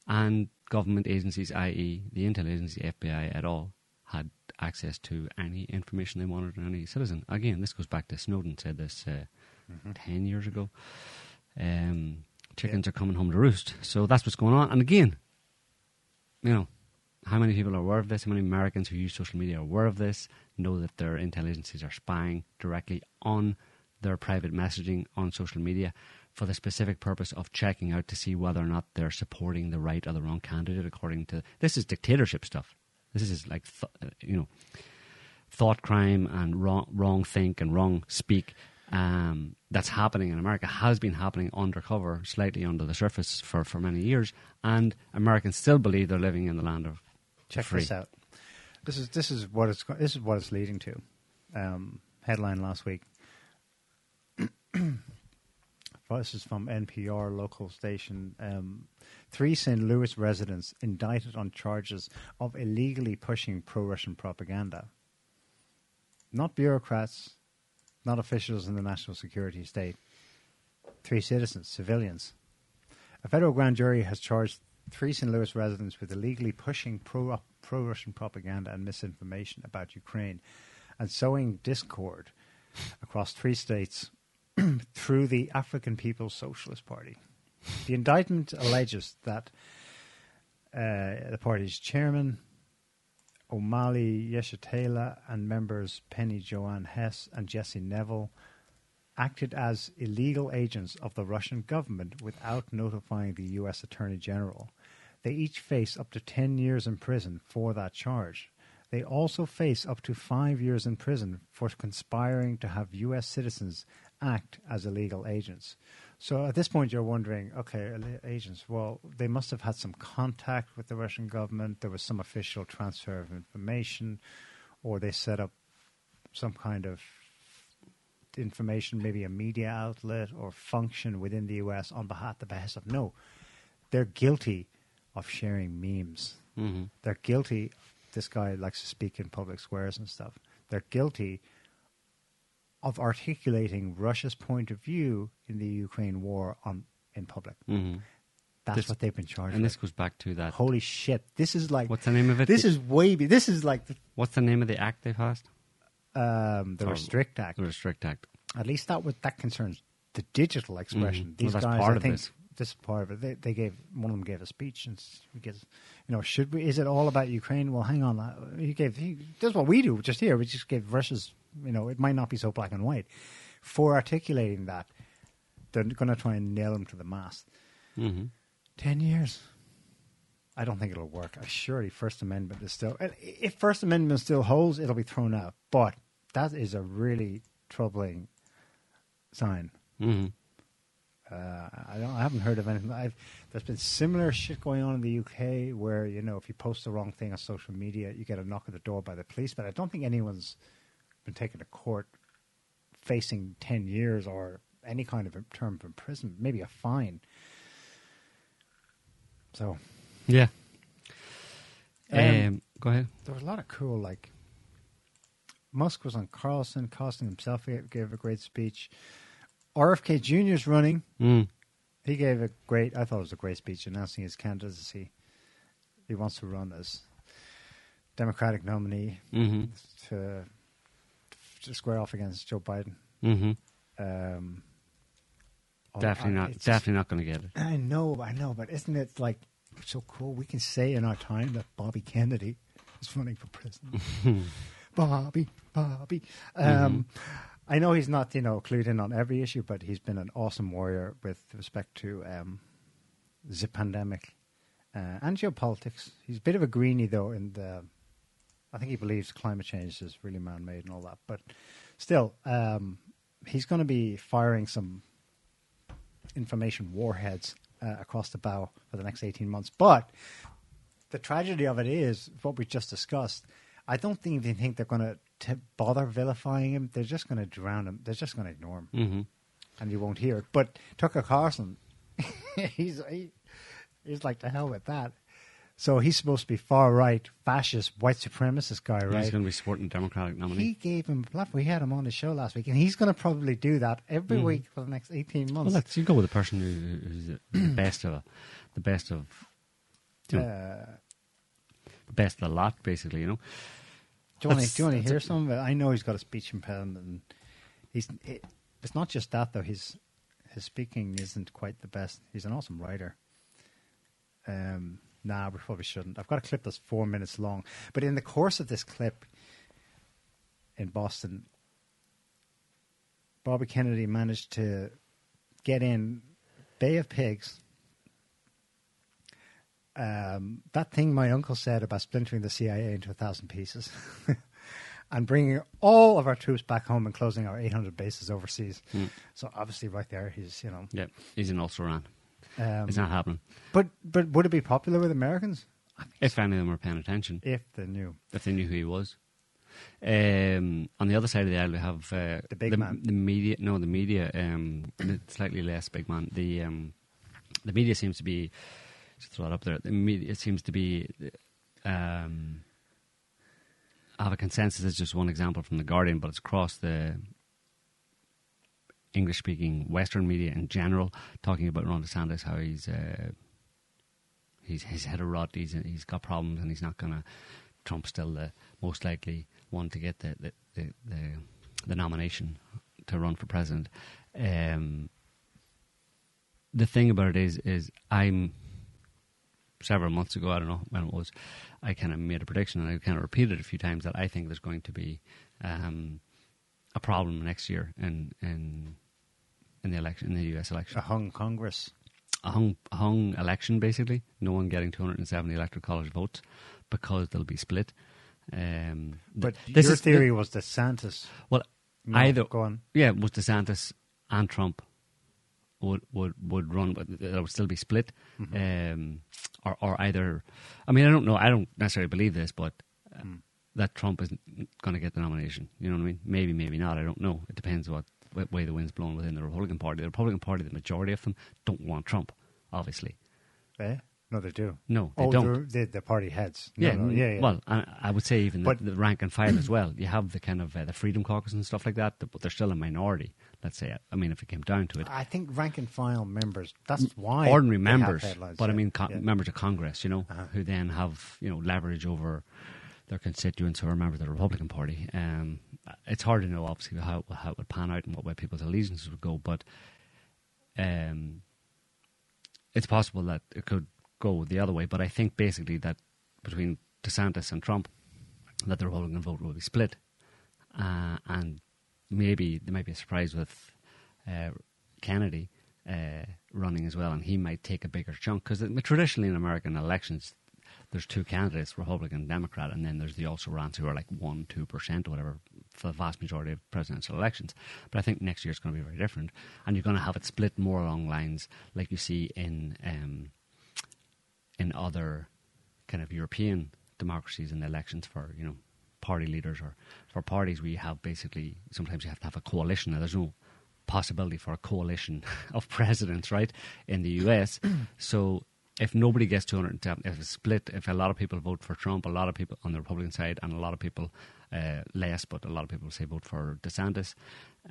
and government agencies, i.e., the intel agency, FBI, et al., had access to any information they wanted on any citizen. Again, this goes back to Snowden said this uh, ten years ago. Um, chickens are coming home to roost. So that's what's going on. And again, you know, how many people are aware of this? How many Americans who use social media are aware of this? Know that their intel agencies are spying directly on their private messaging on social media for the specific purpose of checking out to see whether or not they're supporting the right or the wrong candidate according to this is dictatorship stuff. This is like th- uh, you know thought crime and wrong wrong think and wrong speak um, that's happening in America has been happening undercover, slightly under the surface for, for many years, and Americans still believe they're living in the land of Check free. this out. This is this is what it's this is what it's leading to. Um, headline last week. This is from NPR local station. Um, three St. Louis residents indicted on charges of illegally pushing pro-Russian propaganda. Not bureaucrats, not officials in the national security state. Three citizens, civilians. A federal grand jury has charged three St. Louis residents with illegally pushing pro Russian propaganda and misinformation about Ukraine and sowing discord across three states through the African People's Socialist Party. The indictment alleges that uh, the party's chairman, Omali Yeshitela, and members Penny Joanne Hess and Jesse Nevel acted as illegal agents of the Russian government without notifying the U.S. Attorney General. They each face up to 10 years in prison for that charge. They also face up to five years in prison for conspiring to have U.S. citizens act as illegal agents. So at this point, you're wondering, okay, agents. Well, they must have had some contact with the Russian government. There was some official transfer of information, or they set up some kind of information, maybe a media outlet or function within the U.S. on behalf the behest of. No, they're guilty of sharing memes. Mhm. They're guilty. This guy likes to speak in public squares and stuff. They're guilty of articulating Russia's point of view in the Ukraine war on in public. Mhm. That's This- what they've been charged And with. this goes back to that. Holy shit! This is like What's the name of it? This The- is way. Be- this is like the, What's the name of the act they passed? um, the Or- Restrict Act. The Restrict Act. At least that was that concerns the digital expression. Mhm. Well, These that's guys, part I of think, this. this is part of it. They, they gave one of them gave a speech and gives, you know, should we? Is it all about Ukraine? Well, hang on. uh, He gave. He does what we do just here. We just gave Russia's. You know, it might not be so black and white. For articulating that, they're going to try and nail him to the mast. Mm-hmm. Ten years. I don't think it'll work. I surely First Amendment is still. If First Amendment still holds, it'll be thrown out. But that is a really troubling sign. Mm-hmm. Uh, I don't. I haven't heard of anything. I've, there's been similar shit going on in the UK where you know if you post the wrong thing on social media, you get a knock at the door by the police. But I don't think anyone's been taken to court facing ten years or any kind of term of imprisonment, maybe a fine. So Yeah. Um, Um, go ahead. there was a lot of cool like Musk was on Carlson. Carlson himself gave, gave a great speech. RFK Jr.'s running. Mm. He gave a great. I thought it was a great speech announcing his candidacy. He wants to run as Democratic nominee Mhm. to, to square off against Joe Biden. Mm-hmm. Um, oh, Definitely I- not. Definitely not going to get it. I know, I know, but isn't it like so cool? We can say in our time that Bobby Kennedy is running for president. Bobby, Bobby. Um, I know he's not, you know, clued in on every issue, but he's been an awesome warrior with respect to um, the pandemic uh, and geopolitics. He's a bit of a greenie, though, in the. I think he believes climate change is really man-made and all that, but still, um, he's going to be firing some information warheads uh, across the bow for the next 18 months. But the tragedy of it is what we just discussed. I don't think they think they're going to bother vilifying him. They're just going to drown him. They're just going to ignore him, Mm-hmm. and you won't hear it. But Tucker Carlson, he's he, he's like the hell with that. So he's supposed to be far right, fascist, white supremacist guy, right? He's going to be supporting Democratic nominee. He gave him a platform. We had him on the show last week, and he's going to probably do that every Mhm. week for the next eighteen well, months. let's you go with the person who, who's the- the best of the best of you know, Uh, the best of the lot, basically. You know. do you want to hear a- some of it? I know he's got a speech impediment, and he's. It, it's not just that though. His his speaking isn't quite the best. He's an awesome writer. Um, nah, we probably shouldn't. I've got a clip that's four minutes long, but in the course of this clip in Boston, Bobby Kennedy managed to get in Bay of Pigs. Um, that thing my uncle said about splintering the CIA into a thousand pieces and bringing all of our troops back home and closing our 800 bases overseas. Mm. So obviously, right there, he's you know. Yeah, he's in also Iran. Um, it's not happening. But but would it be popular with Americans If any of them were paying attention, if they knew? if they knew who he was. Um, on the other side of the aisle, we have uh, The big man. The media, no, the media, um, slightly less big man. The um, the media seems to be just throw it up there. The media seems to be um, have a consensus. It's just one example from the Guardian, but it's across the English-speaking Western media in general, talking about Ron DeSantis, how he's uh, he's he's had a rot, he's he's got problems, and he's not gonna. Trump's still the most likely one to get the the the, the, the nomination to run for president. Um, the thing about it is, is I'm several months ago, I don't know when it was, I kind of made a prediction and I kind of repeated it a few times that I think there's going to be um, a problem next year in in in the election in the U.S. election A hung Congress. a hung, a hung election, basically. No one getting 270 electoral college votes because they'll be split. Um, But th- this your is- theory was DeSantis. Well, No, either go on. Yeah, was DeSantis and Trump would would would run, but it would still be split, Mm-hmm. um, or or either. I mean, I don't know. I don't necessarily believe this, but uh, Mm. that Trump is going to get the nomination. You know what I mean? Maybe, maybe not. I don't know. It depends what way the wind's blowing within the Republican Party. The Republican Party, the majority of them don't want Trump. Obviously, Eh? No, they do. no, they oh, don't. The, the party heads. No, Yeah, no, yeah, yeah. Well, I, I would say even But- the, the rank and file as well. You have the kind of uh, the Freedom Caucus and stuff like that, but they're still a minority. Let's say. I mean, if it came down to it, I think rank and file members. That's why ordinary members, but I mean co- yeah. members of Congress, you know, Uh-huh. who then have you know leverage over their constituents who are members of the Republican Party. Um, it's hard to know, obviously, how how it would pan out and what way people's allegiances would go, but um, it's possible that it could go the other way. But I think basically that between DeSantis and Trump, that the Republican vote will be split, uh, and maybe there might be a surprise with uh, Kennedy uh, running as well, and he might take a bigger chunk because traditionally in American elections. There's two candidates, Republican and Democrat, and then there's the also rans who are like one, two percent or whatever for the vast majority of presidential elections. But I think next year is going to be very different, and you're going to have it split more along lines like you see in um, in other kind of European democracies in the elections for you know party leaders or for parties where you have basically sometimes you have to have a coalition. Now there's no possibility for a coalition of presidents, right, in the US. so if nobody gets 210, if it's split, if a lot of people vote for Trump, a lot of people on the Republican side, and a lot of people uh, less, but a lot of people say vote for DeSantis,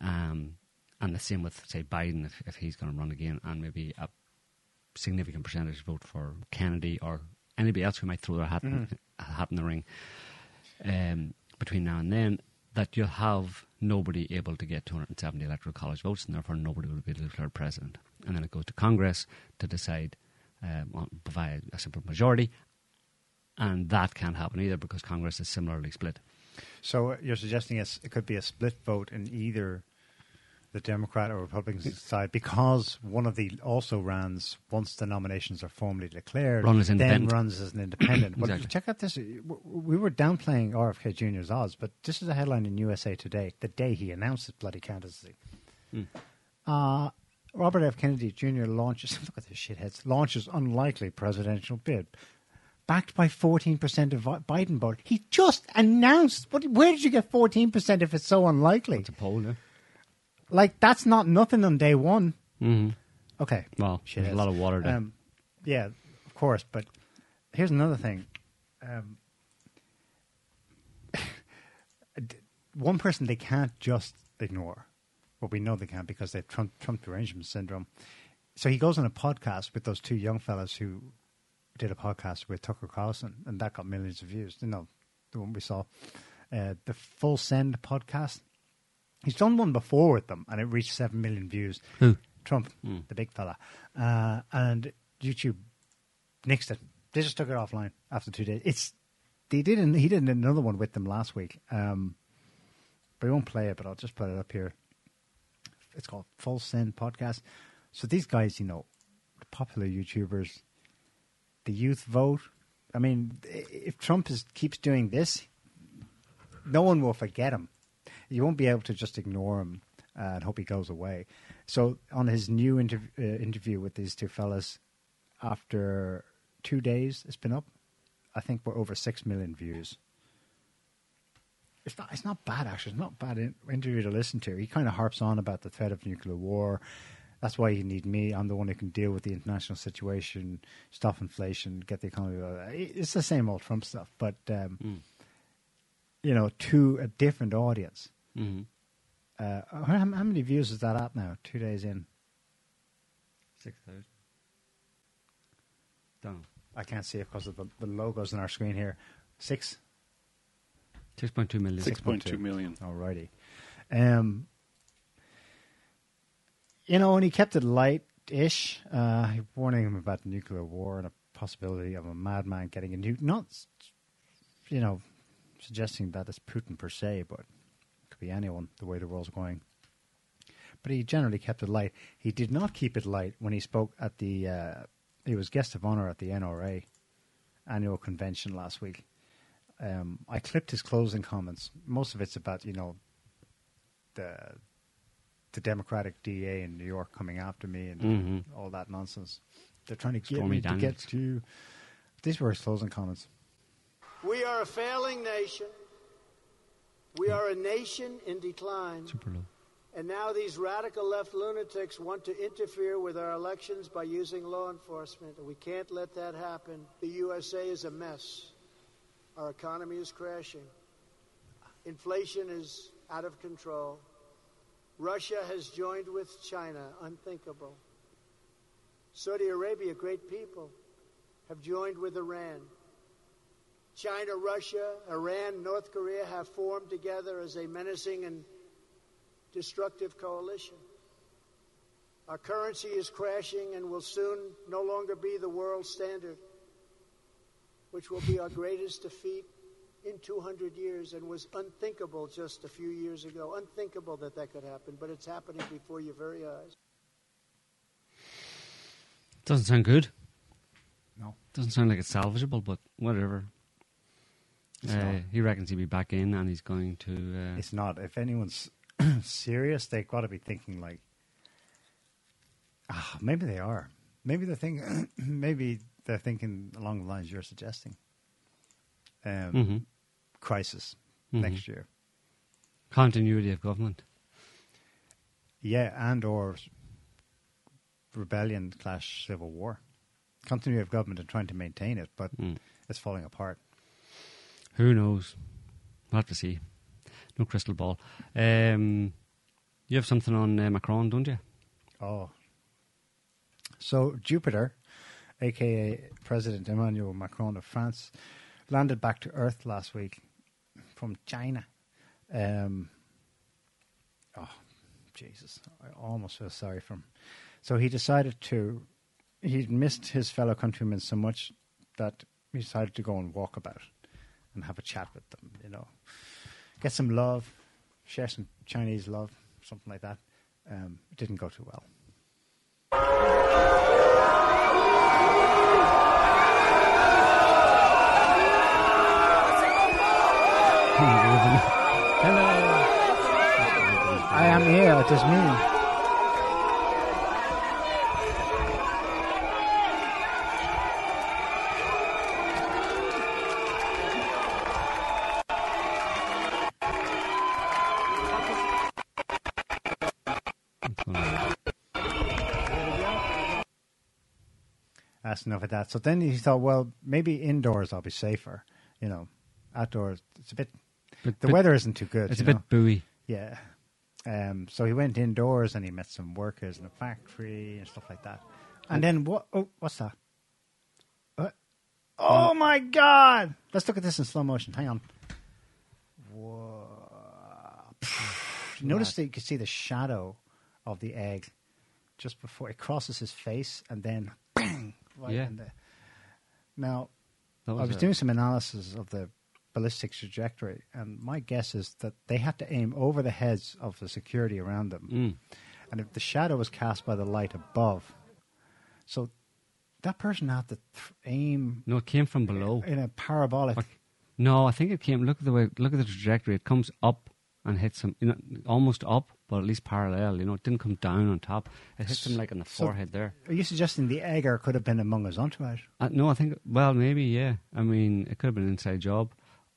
um, and the same with say Biden if, if he's going to run again, and maybe a significant percentage vote for Kennedy or anybody else who might throw their hat, in, hat in the ring um, between now and then, that you'll have nobody able to get 270 electoral college votes, and therefore nobody will be declared president. And then it goes to Congress to decide um, a simple majority, and that can't happen either because Congress is similarly split. So uh, you're suggesting it could be a split vote in either the Democrat or Republican side because one of the also runs once the nominations are formally declared, Run then runs as an independent. But Exactly. check out this: we were downplaying RFK Jr.'s odds, but this is a headline in USA Today the day he announced his bloody candidacy. Hmm. Uh, Robert F. Kennedy Jr. launches look at this shitheads launches unlikely presidential bid. Backed by 14% of Biden vote. He just announced. What, where did you get 14% if it's so unlikely? It's a poll, yeah. Like, that's not nothing on day one. Mm-hmm. Okay. Well, there's a lot of water there. Um, yeah, of course. But here's another thing. Um, one person they can't just ignore. Well, we know they can't because they've Trump, Trump derangement syndrome. So he goes on a podcast with those two young fellas who did a podcast with Tucker Carlson, and that got millions of views. You know, the one we saw, uh, the Full Send podcast. He's done one before with them, and it reached seven million views. Who? Trump, Hmm. the big fella, uh, and YouTube nixed it. They just took it offline after two days. It's they did. An, he did another one with them last week. Um, but I won't play it. But I'll just put it up here. It's called Full Send Podcast. So these guys, you know, popular YouTubers, the youth vote. I mean, if Trump is, keeps doing this, no one will forget him. You won't be able to just ignore him uh, and hope he goes away. So on his new uh, interview with these two fellas, after two days, it's been up. I think we're over six million views. It's not. It's not bad actually. It's not bad in- interview to listen to. He kind of harps on about the threat of nuclear war. That's why you need me. I'm the one who can deal with the international situation, stop inflation, get the economy. uh, It's the same old Trump stuff, but um, you know, to a different audience. Mm-hmm. Uh, how, how many views is that at now? Two days in. Six thousand. Don't. I can't see it because of the, the logos on our screen here. Six. 6.2 million. 6.2 million. Alrighty. Um, you know, and he kept it light-ish, uh, warning him about nuclear war and a possibility of a madman getting a nuke. Not, you know, suggesting that it's Putin per se, but it could be anyone. The way the world's going. But he generally kept it light. He did not keep it light when he spoke at the. Uh, he was guest of honor at the NRA annual convention last week. Um, I clipped his closing comments. Most of it's about you know the the Democratic DA in New York coming after me and Mhm. all that nonsense. They're trying to get Stormy me to get to. These were his closing comments. We are a failing nation. We are a nation in decline. Super low. And now these radical left lunatics want to interfere with our elections by using law enforcement. We can't let that happen. The USA is a mess. Our economy is crashing. Inflation is out of control. Russia has joined with China. Unthinkable. Saudi Arabia, great people, have joined with Iran. China, Russia, Iran, North Korea have formed together as a menacing and destructive coalition. Our currency is crashing and will soon no longer be the world standard, which will be our greatest defeat in 200 years and was unthinkable just a few years ago. Unthinkable that that could happen, but it's happening before your very eyes. Doesn't sound good. No. Doesn't sound like it's salvageable, but whatever. It's Uh, he reckons he'll be back in and he's going to. Uh, It's not. If anyone's serious, they've got to be thinking like, ah, maybe they are. Maybe they're thinking. maybe they're thinking along the lines you're suggesting. Um, Mhm. Crisis Mhm. next year. continuity of government. Yeah, and or rebellion, clash, civil war. Continuity of government and trying to maintain it, but Mm. it's falling apart. Who knows? We'll have to see. No crystal ball. Um, you have something on uh, Macron, don't you? Oh. So Jupiter, aka President Emmanuel Macron of France, landed back to Earth last week from China. Um, oh, Jesus. I almost feel sorry for him. So he decided to, he'd missed his fellow countrymen so much that he decided to go and walk about and have a chat with them, you know. Get some love, share some Chinese love, something like that. Um, it didn't go too well. I am here, it is me. That's enough of that. So then he thought, well, maybe indoors I'll be safer. You know, outdoors it's a bit. Bit- the bit- weather isn't too good. It's you a bit know? buoy. Yeah. Um, so he went indoors and he met some workers in a factory and stuff like that. And then what? Oh, what's that? What? Oh my God! Let's look at this in slow motion. Hang on. Whoa. Notice that you can see the shadow of the egg just before it crosses his face and then bang right Yeah. in the. Now, I was was a- doing some analysis of the ballistic trajectory, and my guess is that they had to aim over the heads of the security around them. Mm. And if the shadow was cast by the light above, so that person had to th- aim No, it came from below. in a parabolic. No, I think it came. Look at the way. Look at the trajectory. It comes up and hits him. You know, almost up, but at least parallel. You know, it didn't come down on top. It hits him like on the So- forehead there. Are you suggesting the egger could have been among his entourage? Uh, no, I think. Well, maybe yeah. I mean, it could have been an inside job,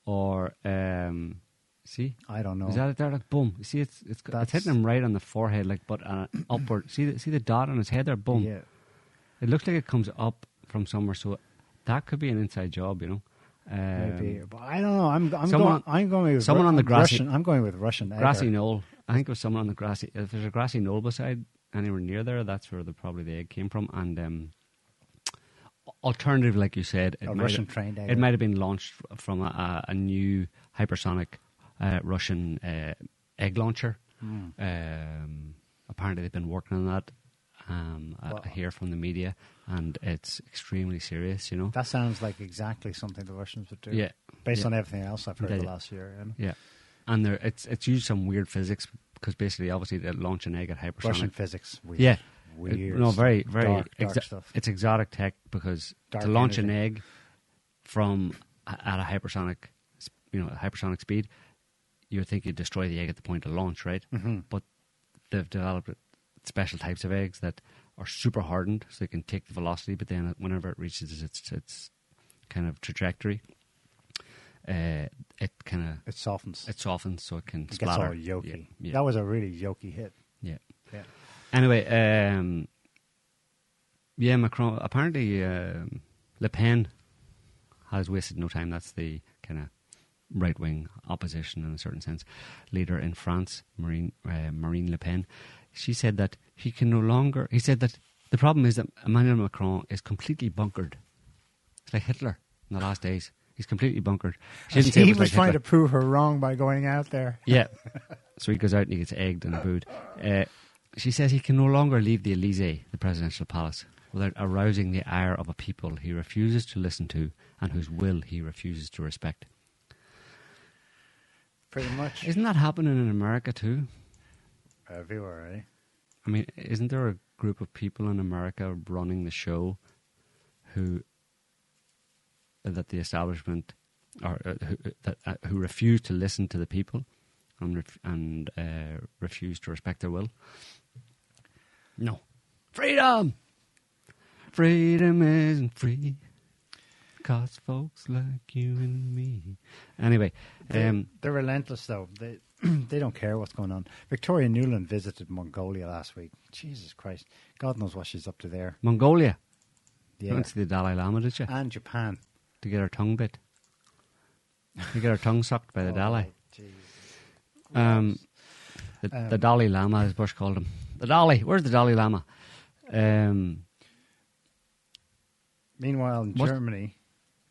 or um, see. I don't know. Is that it there? Like boom. You see, it's it's, it's That's- hitting him right on the forehead, like but uh, upward. See the see the dot on his head there. Boom. Yeah. It looks like it comes up from somewhere, so that could be an inside job. You know. Um, Maybe, but I don't know. I'm I'm someone- going. I'm going with someone Ru- on the grassy- Russian. I'm going with Russian grassy knoll. I think it was someone on the grassy. If there's a grassy knoll beside anywhere near there, that's where the probably the egg came from. And um, alternative, like you said, it A might Russian have. It might have been launched from a, a, new hypersonic uh, Russian uh, egg launcher. Hmm. Um, apparently, they've been working on that. Um, I- Well- I hear from the media, and it's extremely serious. You know. That sounds like exactly something the Russians would do. Yeah. Based Yeah. on everything else I've heard Yeah, the last year. You know? Yeah, and there it's it's used some weird physics because basically, obviously, they launch an egg at hypersonic. Russian physics. Weird. Yeah, Weird It- no, very very Dark- dark exa- stuff. It's exotic tech because Dark to launch energy. an egg from at a hypersonic, you know, a hypersonic speed, you would think you'd destroy the egg at the point of launch, right? Mhm. But they've developed special types of eggs that are super hardened, so they can take the velocity. But then, whenever it reaches its its kind of trajectory, uh, it kind of It softens. it softens, so it can It gets splatter. all yolky. Yeah, yeah. That was a really yolky hit. yeah. Anyway, um, yeah, Macron. Apparently, um Le Pen has wasted no time. That's the kind of right wing opposition, in a certain sense, leader in France, Marine uh, Marine Le Pen. She said that he can no longer. He said that the problem is that Emmanuel Macron is completely bunkered. It's like Hitler in the last days. He's completely bunkered. She didn't say he was was like trying Hitler. to prove her wrong by going out there. Yeah. so he goes out and he gets egged and booed. Uh, she says he can no longer leave the Elysee, the presidential palace, without arousing the ire of a people he refuses to listen to and whose will he refuses to respect. Pretty much. Isn't that happening in America too? Everywhere, eh? I mean, isn't there a group of people in America running the show who that the establishment or uh, who, that, uh, who refuse to listen to the people and ref- and uh, refuse to respect their will? No, freedom. Freedom isn't free. Cause folks like you and me. Anyway, They, um, they're relentless, though. They they don't care what's going on. Victoria Nuland visited Mongolia last week. Jesus Christ, God knows what she's up to there. Mongolia. You Yeah, went to the Dalai Lama, did you? and Japan. to get her tongue bit. To get her tongue sucked by the Dalai. Oh, Um, the, the Um, Dalai Lama, as Bush called him. The Dalai. Where's the Dalai Lama? Um, Meanwhile, in What- Germany,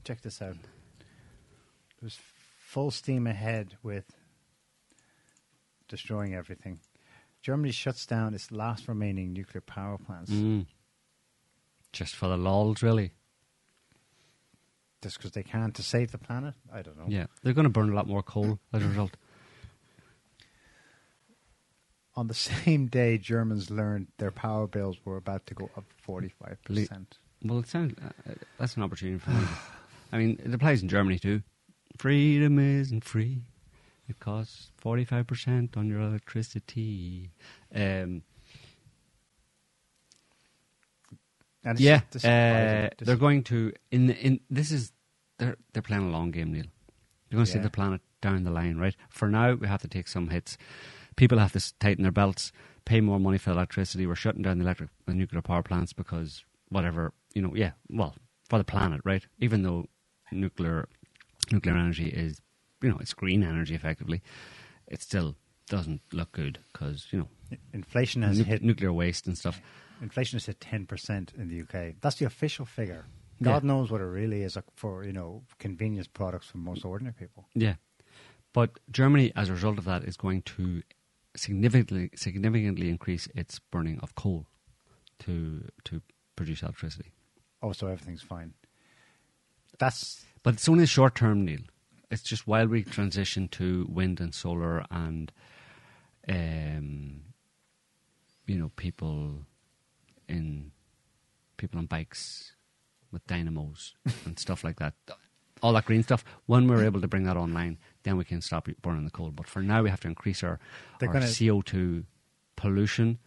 check this out. There's full steam ahead with destroying everything. Germany shuts down its last remaining nuclear power plants mm, just for the lols, really. just because they can to save the planet. I don't know. Yeah, they're going to burn a lot more coal as a result. On the same day, Germans learned their power bills were about to go up 45%. Well, it sounds uh, uh, that's an opportunity for me. I mean, it applies in Germany too. Freedom isn't free. It costs forty five percent on your electricity. Um, yeah, is uh, they're going to in in this is they're they're playing a long game, Niall. They're going to Yeah. save the planet down the line, right? For now, we have to take some hits. People have to tighten their belts, pay more money for electricity. We're shutting down the electric the nuclear power plants because whatever you know. Yeah, well, for the planet, right? Even though nuclear nuclear energy is you know it's green energy effectively, it still doesn't look good because you know Inflation has nu- hit nuclear waste and stuff. Inflation is at ten percent in the UK. That's the official figure. God Yeah. knows what it really is for you know convenience products for most ordinary people. Yeah, but Germany, as a result of that, is going to significantly significantly increase its burning of coal to to produce electricity. Oh, so everything's fine. That's But it's only short term, Niall. It's just while we transition to wind and solar and, um, you know, people in people on bikes with dynamos and stuff like that. All that green stuff. When we're able to bring that online, then we can stop burning the coal. But for now, we have to increase our, They're our gonna- CO two pollution.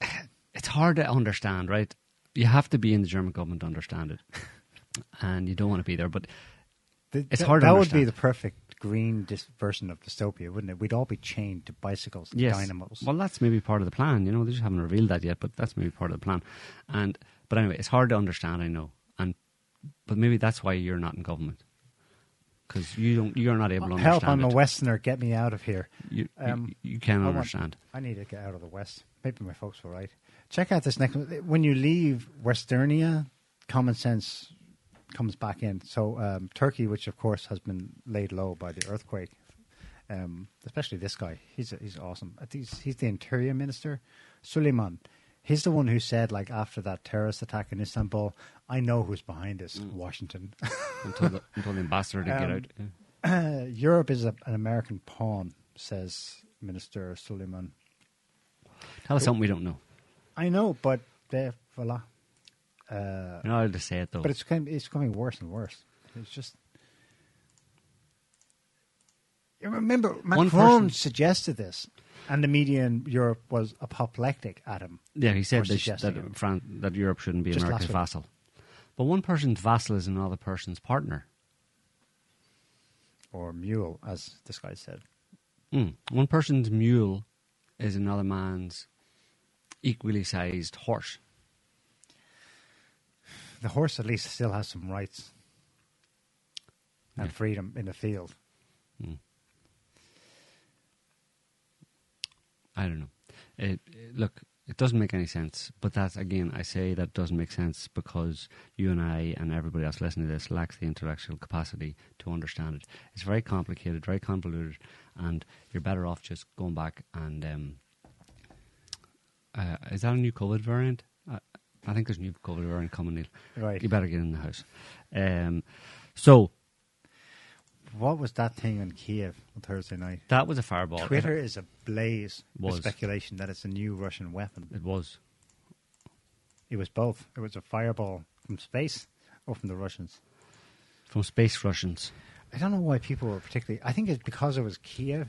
It's hard to understand, right? You have to be in the German government to understand it, and you don't want to be there. But th- It's hard to That would be the perfect green dis- version of dystopia, wouldn't it? We'd all be chained to bicycles and yes, dynamos. well, that's maybe part of the plan. You know, they just haven't revealed that yet, but that's maybe part of the plan. And but anyway, it's hard to understand. I know, and but maybe that's why you're not in government because you don't. You're not able to Help! understand I'm it. a Westerner. Get me out of here. You, you- Um, you, can't I want- understand. I need to get out of the West. Maybe my folks were right. Check out this next one. When you leave Westernia, common sense comes back in. So um, Turkey, which of course has been laid low by the earthquake, um, especially this guy. He's he's awesome. He's, he's the interior minister, Suleiman. He's the one who said, like after that terrorist attack in Istanbul, I know who's behind this. Washington. until the until the ambassador get Um, out. Yeah. Europe is a, an American pawn, says Minister Suleiman. Tell us something we don't know. I know, but there, voila. Uh, you know how to say it though. but it's going, it's going worse and worse. It's just, You Remember, Macron suggested this, and the media in Europe was apoplectic at him. Yeah, he said that, sh- that, it. Fran- that Europe shouldn't be Just America's vassal. But one person's vassal is another person's partner. or mule, as this guy said. Mm. One person's mule is another man's equally sized horse. The horse at least still has some rights and Yeah. freedom in the field. I don't know. It, it- look, it doesn't make any sense. But that's again, I say that doesn't make sense because you and I and everybody else listening to this lacks the intellectual capacity to understand it. It's very complicated, very convoluted, and you're better off just going back and. Um, uh, is that a new COVID variant? I, I think there's a new COVID variant coming. Niall. Right. You better get in the house. Um, so What was that thing in Kiev on Thursday night? that was a fireball. Twitter is ablaze Was. with speculation that it's a new Russian weapon. It was. It was both. It was a fireball from space or from the Russians. From space Russians. I don't know why people were particularly. I think it's because it was Kiev.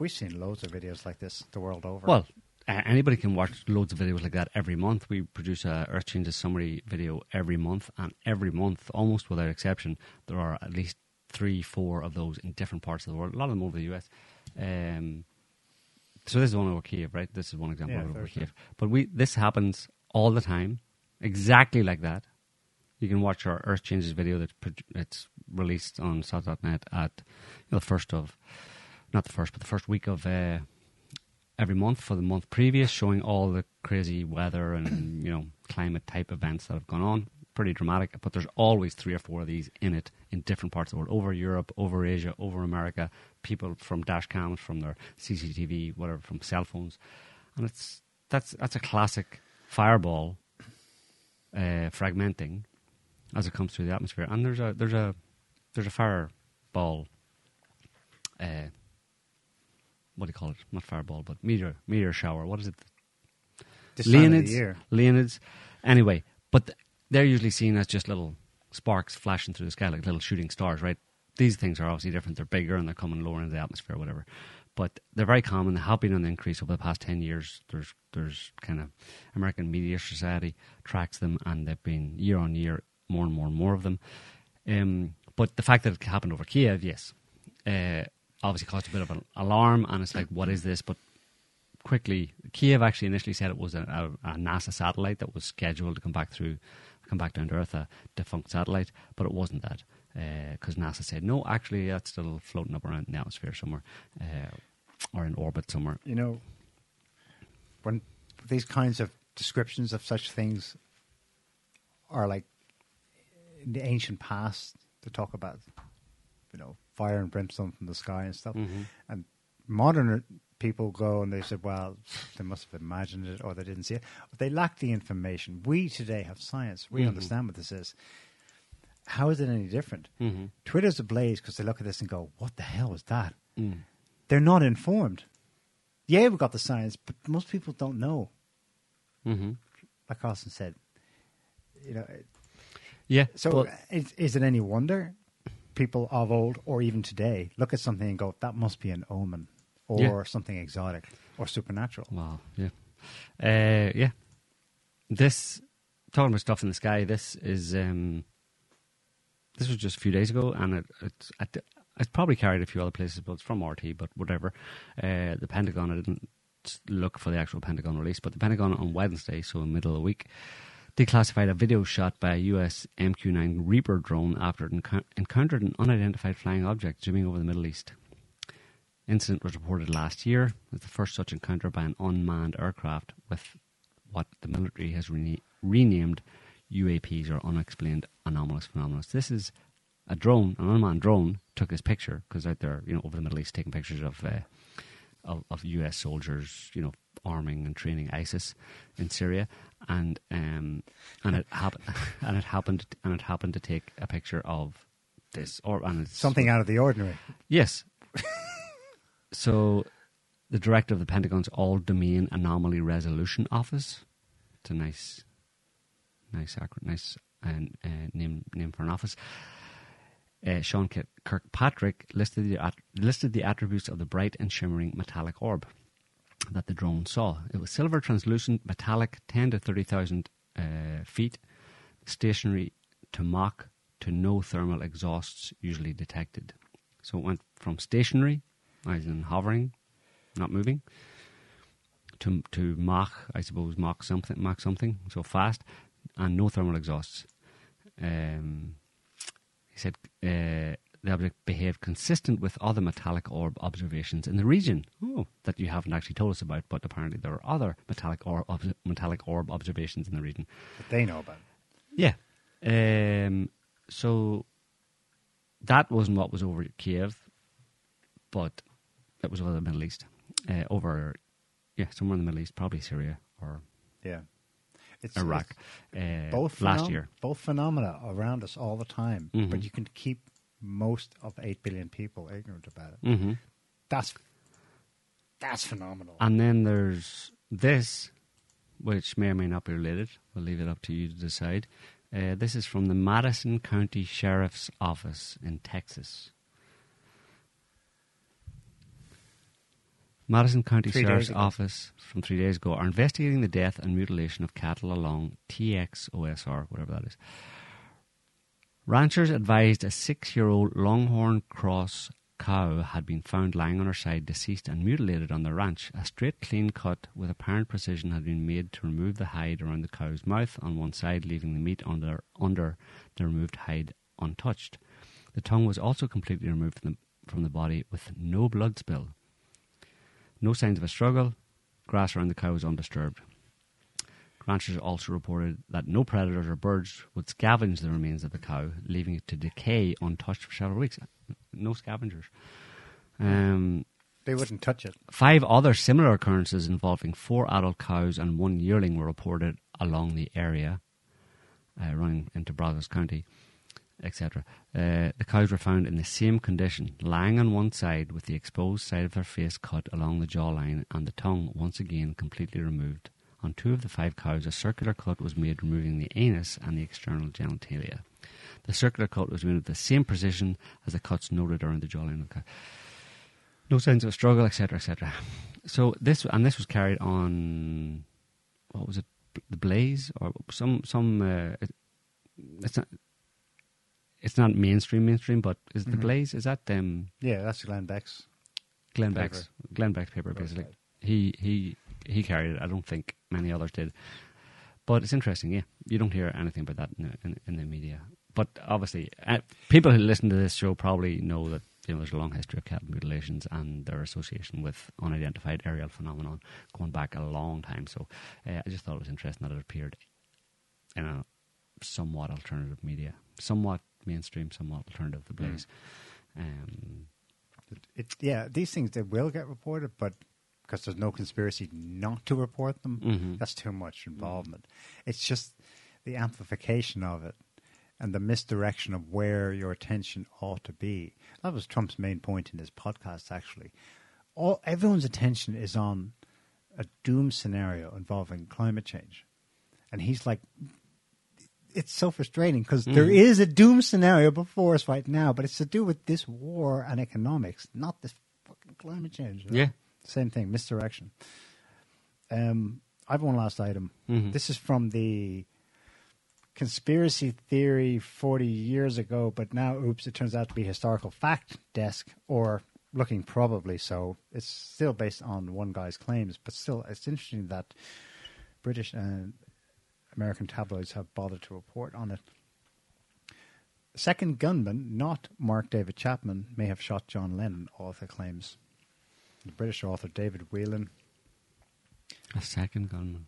We've seen loads of videos like this the world over. Well, uh, anybody can watch loads of videos like that every month. We produce a Earth Changes summary video every month, and every month, almost without exception, there are at least three, four of those in different parts of the world. A lot of them over the US. Um, so this is one over Kiev, right? This is one example Yeah, over. Kiev. But we this happens all the time, exactly like that. You can watch our Earth Changes video that's released on sott.net at you know, the first of, not the first, but the first week of uh, every month for the month previous, showing all the crazy weather and you know climate type events that have gone on. Pretty dramatic, but there's always three or four of these in it in different parts of the world, over Europe, over Asia, over America. People from dash cams, from their CCTV, whatever, from cell phones, and it's that's that's a classic fireball uh, fragmenting as it comes through the atmosphere. And there's a there's a there's a fireball. Uh, what do you call it? Not fireball, but meteor meteor shower. What is it? This time of the Leonids. year. Leonids. Anyway, but they're usually seen as just little sparks flashing through the sky, like little shooting stars, right? These things are obviously different. They're bigger and they're coming lower into the atmosphere, or whatever. But they're very common. They have been on the increase over the past ten years. There's there's kind of American Meteor Society tracks them, and they've been year on year more and more and more of them. Um, but the fact that it happened over Kiev, yes, uh, obviously caused a bit of an alarm, and it's like, what is this? But quickly, Kiev actually initially said it was a, a, a NASA satellite that was scheduled to come back through, come back down to Earth, a defunct satellite, but it wasn't that because NASA said no, actually that's still floating up around in the atmosphere somewhere uh, or in orbit somewhere. you know, when these kinds of descriptions of such things are like in the ancient past, to talk about, you know, fire and brimstone from the sky and stuff, Mhm. and modern people go and they said, well, they must have imagined it or they didn't see it. But they lack the information. We today have science. We Mhm. understand what this is. How is it any different? Mhm. Twitter's ablaze because they look at this and go, what the hell is that? Mm. They're not informed. Yeah, we've got the science, but most people don't know. Mm-hmm. Like Carlson said, you know. it- Yeah. So is, is it any wonder people of old or even today look at something and go, "That must be an omen," or Yeah. something exotic or supernatural? Wow. Yeah. Uh, yeah. This talking about stuff in the sky. This is um, this was just a few days ago, and it, it's at the, it's probably carried a few other places, but it's from RT. But whatever. Uh, the Pentagon. I didn't look for the actual Pentagon release, but the Pentagon on Wednesday, so in the middle of the week, declassified a video shot by a US MQ-9 Reaper drone after it encou- encountered an unidentified flying object zooming over the Middle East. Incident was reported last year as the first such encounter by an unmanned aircraft with what the military has rena- renamed UAPs or unexplained anomalous phenomena. This is a drone, an unmanned drone, took this picture because out there, you know, over the Middle East, taking pictures of, uh, of of U.S. soldiers, you know, arming and training ISIS in Syria, and um, and it happened, and it happened, and it happened to take a picture of this, or and it's Something out of the ordinary. Yes. So, the director of the Pentagon's All Domain Anomaly Resolution Office. It's a nice, nice, nice uh, uh, name name for an office. uh, Sean Kirkpatrick listed the, at- listed the attributes of the bright and shimmering metallic orb that the drone saw. It was silver, translucent, metallic, 10 to 30,000 uh, feet, stationary to Mach to no thermal exhausts usually detected. So it went from stationary, as in hovering, not moving, to to Mach, I suppose Mach something, Mach something, so fast, and no thermal exhausts. Um, he said uh, the object behaved consistent with other metallic orb observations in the region. Oh, that you haven't actually told us about, but apparently there are other metallic orb ob- metallic orb observations in the region. That they know about. Yeah. Um, so that wasn't what was over Kiev, but it was over the Middle East. Uh, over, yeah, somewhere in the Middle East, probably Syria or Yeah. It's Iraq. it's uh, both last phenom- year. Both phenomena around us all the time, Mhm. but you can keep most of eight billion people ignorant about it. Mhm. That's that's phenomenal. And then there's this, which may or may not be related. We'll leave it up to you to decide. Uh, this is from the Madison County Sheriff's Office in Texas. Madison County Three Sheriff's. Office from three days ago are investigating the death and mutilation of cattle along TXOSR, whatever that is. Ranchers advised a six year old Longhorn Cross cow had been found lying on her side, deceased and mutilated on the ranch. A straight, clean cut with apparent precision had been made to remove the hide around the cow's mouth on one side, leaving the meat under, under the removed hide untouched. The tongue was also completely removed from the, from the body with no blood spill. No signs of a struggle. Grass around the cow was undisturbed. Ranchers also reported that no predators or birds would scavenge the remains of the cow, leaving it to decay untouched for several weeks. No scavengers. Um, They wouldn't touch it. Five other similar occurrences involving four adult cows and one yearling were reported along the area, uh, running into Brazos County, etc. Uh, the cows were found in the same condition, lying on one side with the exposed side of their face cut along the jawline and the tongue once again completely removed. On two of the five cows, a circular cut was made removing the anus and the external genitalia. The circular cut was made with the same precision as the cuts noted around the jawline of the cow no signs of struggle, etc., etc. So this and this was carried on what was it, the Blaze or some some. Uh, it, it's not. It's not mainstream, mainstream, but is it the. Blaze? Is that them? Yeah, that's Glenn Beck's. Glenn paper. Beck's Glenn Beck's paper, basically. He he he carried it. I don't think many others did, but it's interesting. Yeah, you don't hear anything about that in the, in, in the media. But obviously, uh, people who listen to this show probably know that you know there's a long history of cattle mutilations and their association with unidentified aerial phenomenon going back a long time. So uh, I just thought it was interesting that it appeared in a somewhat alternative media, somewhat mainstream, somewhat alternative. The Blaze. Um, It, yeah, these things they will get reported, but because there's no conspiracy not to report them, Mhm. that's too much involvement. It's just the amplification of it and the misdirection of where your attention ought to be. That was Trump's main point in his podcast. Actually, all everyone's attention is on a doom scenario involving climate change, and he's like, it's so frustrating because there Mhm. is a doom scenario before us right now, but it's to do with this war and economics, not this fucking climate change. know? Yeah. Same thing, misdirection. Um, I have one last item. Mhm. This is from the conspiracy theory 40 years ago, but now, oops, it turns out to be historical fact desk, or looking probably so. It's still based on one guy's claims, but still, it's interesting that British and American tabloids have bothered to report on it. Second gunman, not Mark David Chapman, may have shot John Lennon, author claims. The British author David Whelan. a second gunman.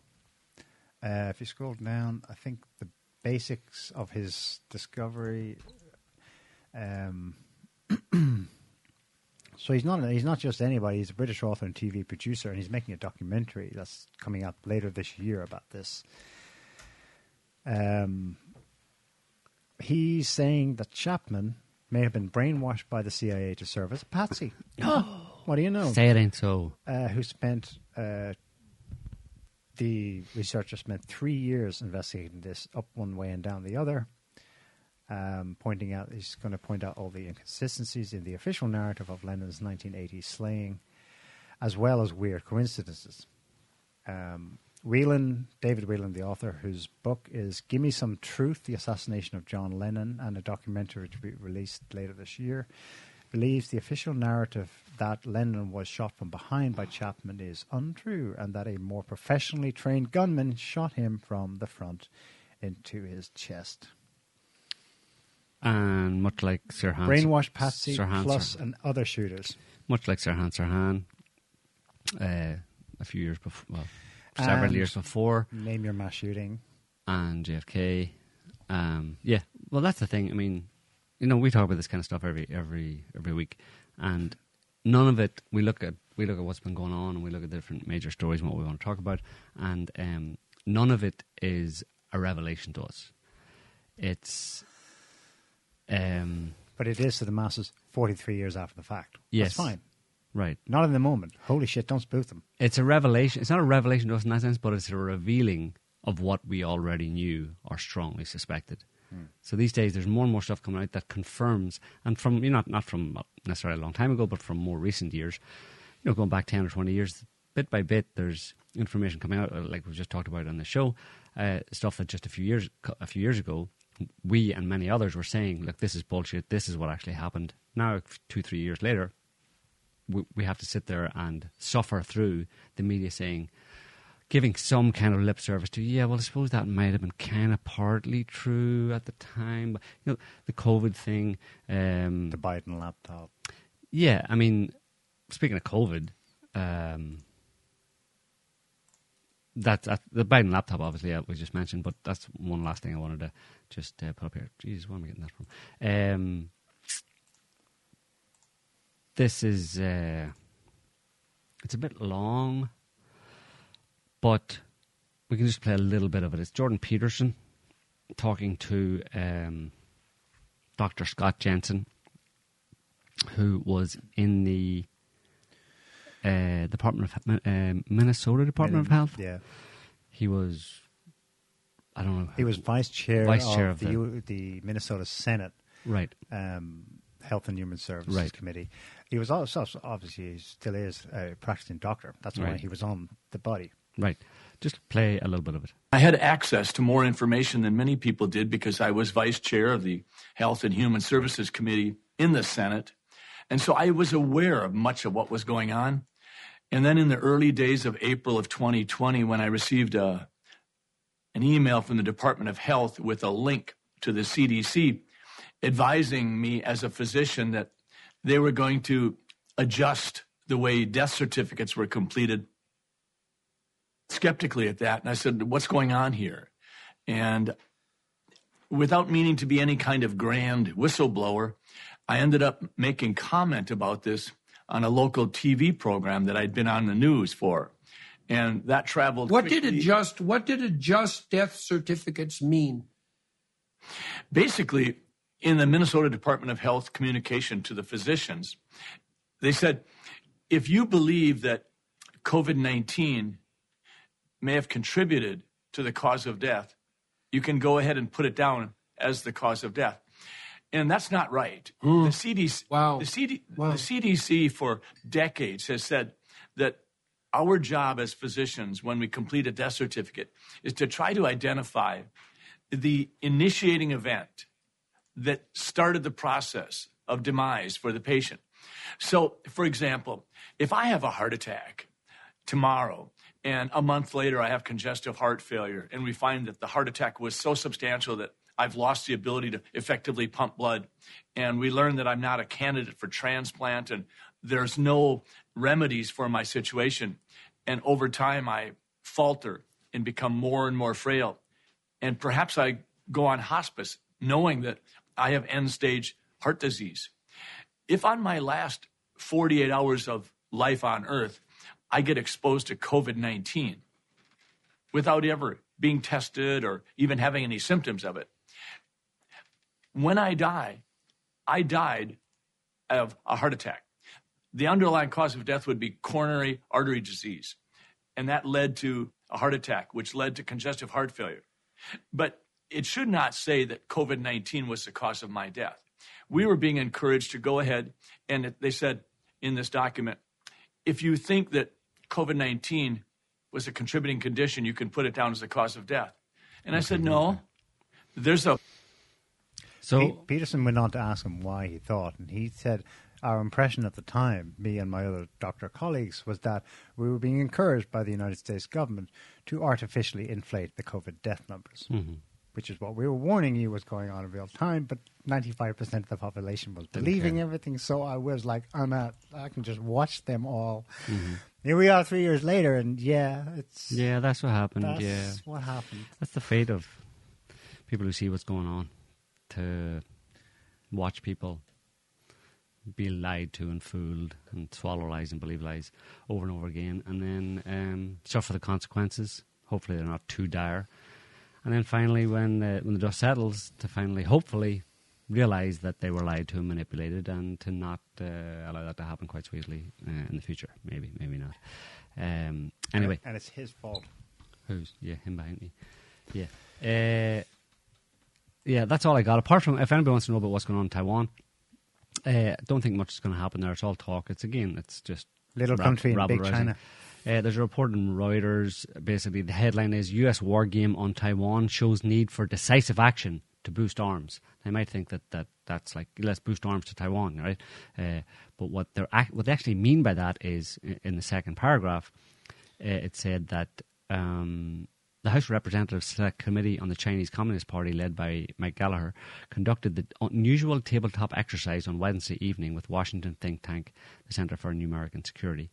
Uh, if you scroll down, I think the basics of his discovery. Um, so he's not he's not just anybody. He's a British author and TV producer, and he's making a documentary that's coming out later this year about this. Um, he's saying that Chapman may have been brainwashed by the CIA to serve as a patsy. what do you know? Say it ain't so. uh, who spent uh, the researcher spent three years investigating this up one way and down the other, um, pointing out he's going to point out all the inconsistencies in the official narrative of Lennon's 1980 slaying, as well as weird coincidences. Um, Whelan, David Whelan, the author, whose book is "Give Me Some Truth: The Assassination of John Lennon" and a documentary to be released later this year, believes the official narrative that Lennon was shot from behind by Chapman is untrue, and that a more professionally trained gunman shot him from the front into his chest. And much like Sirhan, Brainwashed Patsy Sirhan, plus Sirhan- and other shooters. much like Sir Sirhan Sirhan, uh, a few years before, well, several And years before, Name your mass shooting. and JFK. Um, yeah, well, that's the thing. I mean, you know, we talk about this kind of stuff every every every week, and none of it. We look at we look at what's been going on, and we look at different major stories and what we want to talk about, and um, none of it is a revelation to us. It's um, But it is to the masses 43 years after the fact. Yes. That's fine. Right. Not in the moment. Holy shit, don't spoof them. It's a revelation. It's not a revelation to us in that sense, but it's a revealing of what we already knew or strongly suspected. So these days, there's more and more stuff coming out that confirms, and from you know, not not from uh, necessarily a long time ago, but from more recent years, you know, going back ten or twenty years, bit by bit, there's information coming out, uh, like we've just talked about on the show, uh, stuff that just a few years a few years ago, we and many others were saying, look, this is bullshit. This is what actually happened. Now, two three years later, we, we have to sit there and suffer through the media saying, giving some kind of lip service to, yeah, well, I suppose that might have been kind of partly true at the time. But, you know, the COVID thing. Um, The Biden laptop. yeah, I mean, speaking of COVID, um, that, that the Biden laptop, obviously, uh, we just mentioned, but that's one last thing I wanted to just uh, put up here. Jesus, where am I getting that from? Um, this is uh, it's a bit long, but we can just play a little bit of it. It's Jordan Peterson talking to um, Dr. Scott Jensen, who was in the uh, Department of uh, Minnesota Department of Health. Yeah. He was, I don't know. He was vice chair, Vice chair of, of the, the Minnesota Senate right. um, Health and Human Services Right. Committee. He was also obviously he still is a practicing doctor. That's why he was on the body. Right. Just play a little bit of it. I had access to more information than many people did because I was vice chair of the Health and Human Services Committee in the Senate. And so I was aware of much of what was going on. And then in the early days of April of 2020, when I received a, an email from the Department of Health with a link to the CDC advising me as a physician that they were going to adjust the way death certificates were completed skeptically at that. And I said, What's going on here? And without meaning to be any kind of grand whistleblower, I ended up making comment about this on a local TV program that I'd been on the news for. And that traveled. What did adjust? What did adjust death certificates mean? basically in the Minnesota Department of Health communication to the physicians, they said if you believe that COVID 19 may have contributed to the cause of death, you can go ahead and put it down as the cause of death. And that's not right. Hmm. The CDC, Wow. the, CD, Wow. the CDC for decades has said that our job as physicians when we complete a death certificate is to try to identify the initiating event that started the process of demise for the patient. So, for example, if I have a heart attack tomorrow and a month later I have congestive heart failure and we find that the heart attack was so substantial that I've lost the ability to effectively pump blood and we learn that I'm not a candidate for transplant and there's no remedies for my situation and over time I falter and become more and more frail and perhaps I go on hospice knowing that I have end stage heart disease. If on my last 48 hours of life on earth, I get exposed to COVID 19 without ever being tested or even having any symptoms of it, when I die, I died of a heart attack. The underlying cause of death would be coronary artery disease. And that led to a heart attack, which led to congestive heart failure. But it should not say that COVID 19 was the cause of my death. We were being encouraged to go ahead, and they said in this document if you think that COVID 19 was a contributing condition, you can put it down as the cause of death. And I said, no, there's a So Peterson went on to ask him why he thought, and he said, Our impression at the time, me and my other doctor colleagues, was that we were being encouraged by the United States government to artificially inflate the COVID death numbers, Mhm. Which is what we were warning you was going on in real time, but 95% of the population was believing care. everything, so I was like, I'm out. I can just watch them all. Mhm. Here we are three years later, and yeah, it's. Yeah, that's what happened. That's yeah, what happened. That's the fate of people who see what's going on. To watch people be lied to and fooled and swallow lies and believe lies over and over again, and then um, suffer the consequences. Hopefully, they're not too dire. And then finally, when uh, when the dust settles, to finally, hopefully, realize that they were lied to and manipulated, and to not uh, allow that to happen quite sweetly uh, in the future. Maybe, maybe not. Um, anyway, And it's his fault. Who's yeah, him behind me. Yeah. Uh, yeah, that's all I got. Apart from if anybody wants to know about what's going on in Taiwan, uh, don't think much is going to happen there. It's all talk. It's again, it's just Little rab- country in big. China. Uh, there's a report in Reuters. Basically, the headline is U.S. war game on Taiwan shows need for decisive action to boost arms. They might think that, that that's like let's boost arms to Taiwan, right? Uh, but what they what they actually mean by that is in the second paragraph, uh, it said that um, the House of Representatives Select Committee on the Chinese Communist Party, led by Mike Gallagher, conducted the unusual tabletop exercise on Wednesday evening with Washington think tank, the Center for New American Security.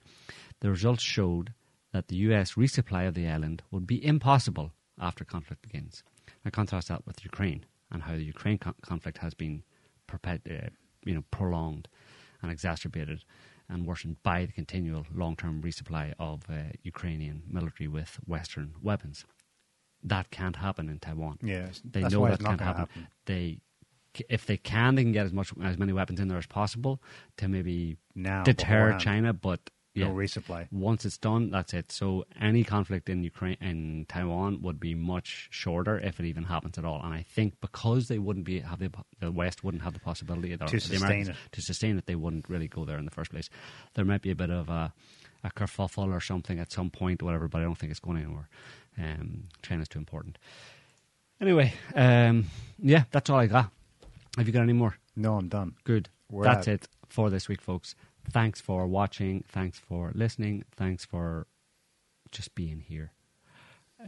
The results showed that the U.S. resupply of the island would be impossible after conflict begins. Now contrast that with Ukraine and how the Ukraine con- conflict has been perpet- uh, you know, prolonged and exacerbated and worsened by the continual long-term resupply of uh, Ukrainian military with Western weapons. That can't happen in Taiwan. Yes, they that's know why that it's not can't happen. happen. They, if they can, they can get as much as many weapons in there as possible to maybe Now, deter beforehand. China. But No yeah, resupply. Once it's done, that's it. So any conflict in Ukraine in Taiwan would be much shorter if it even happens at all. And I think because they wouldn't be have the, the West wouldn't have the possibility To sustain it. to sustain it, they wouldn't really go there in the first place. There might be a bit of a, a kerfuffle or something at some point, whatever. But I don't think it's going anywhere. Um, China's too important. Anyway, um, yeah, that's all I got. Have you got any more? No, I'm done. Good. We're That's out. it for this week, folks. Thanks for watching. Thanks for listening. Thanks for just being here.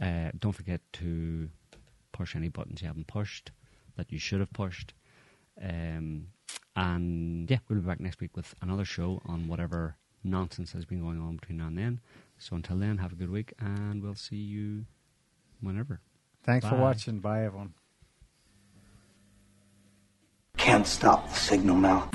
Uh, don't forget to push any buttons you haven't pushed that you should have pushed. Um, and yeah, we'll be back next week with another show on whatever nonsense has been going on between now and then. So until then, have a good week, and we'll see you whenever. Thanks for watching. Bye, everyone. Can't stop the signal now.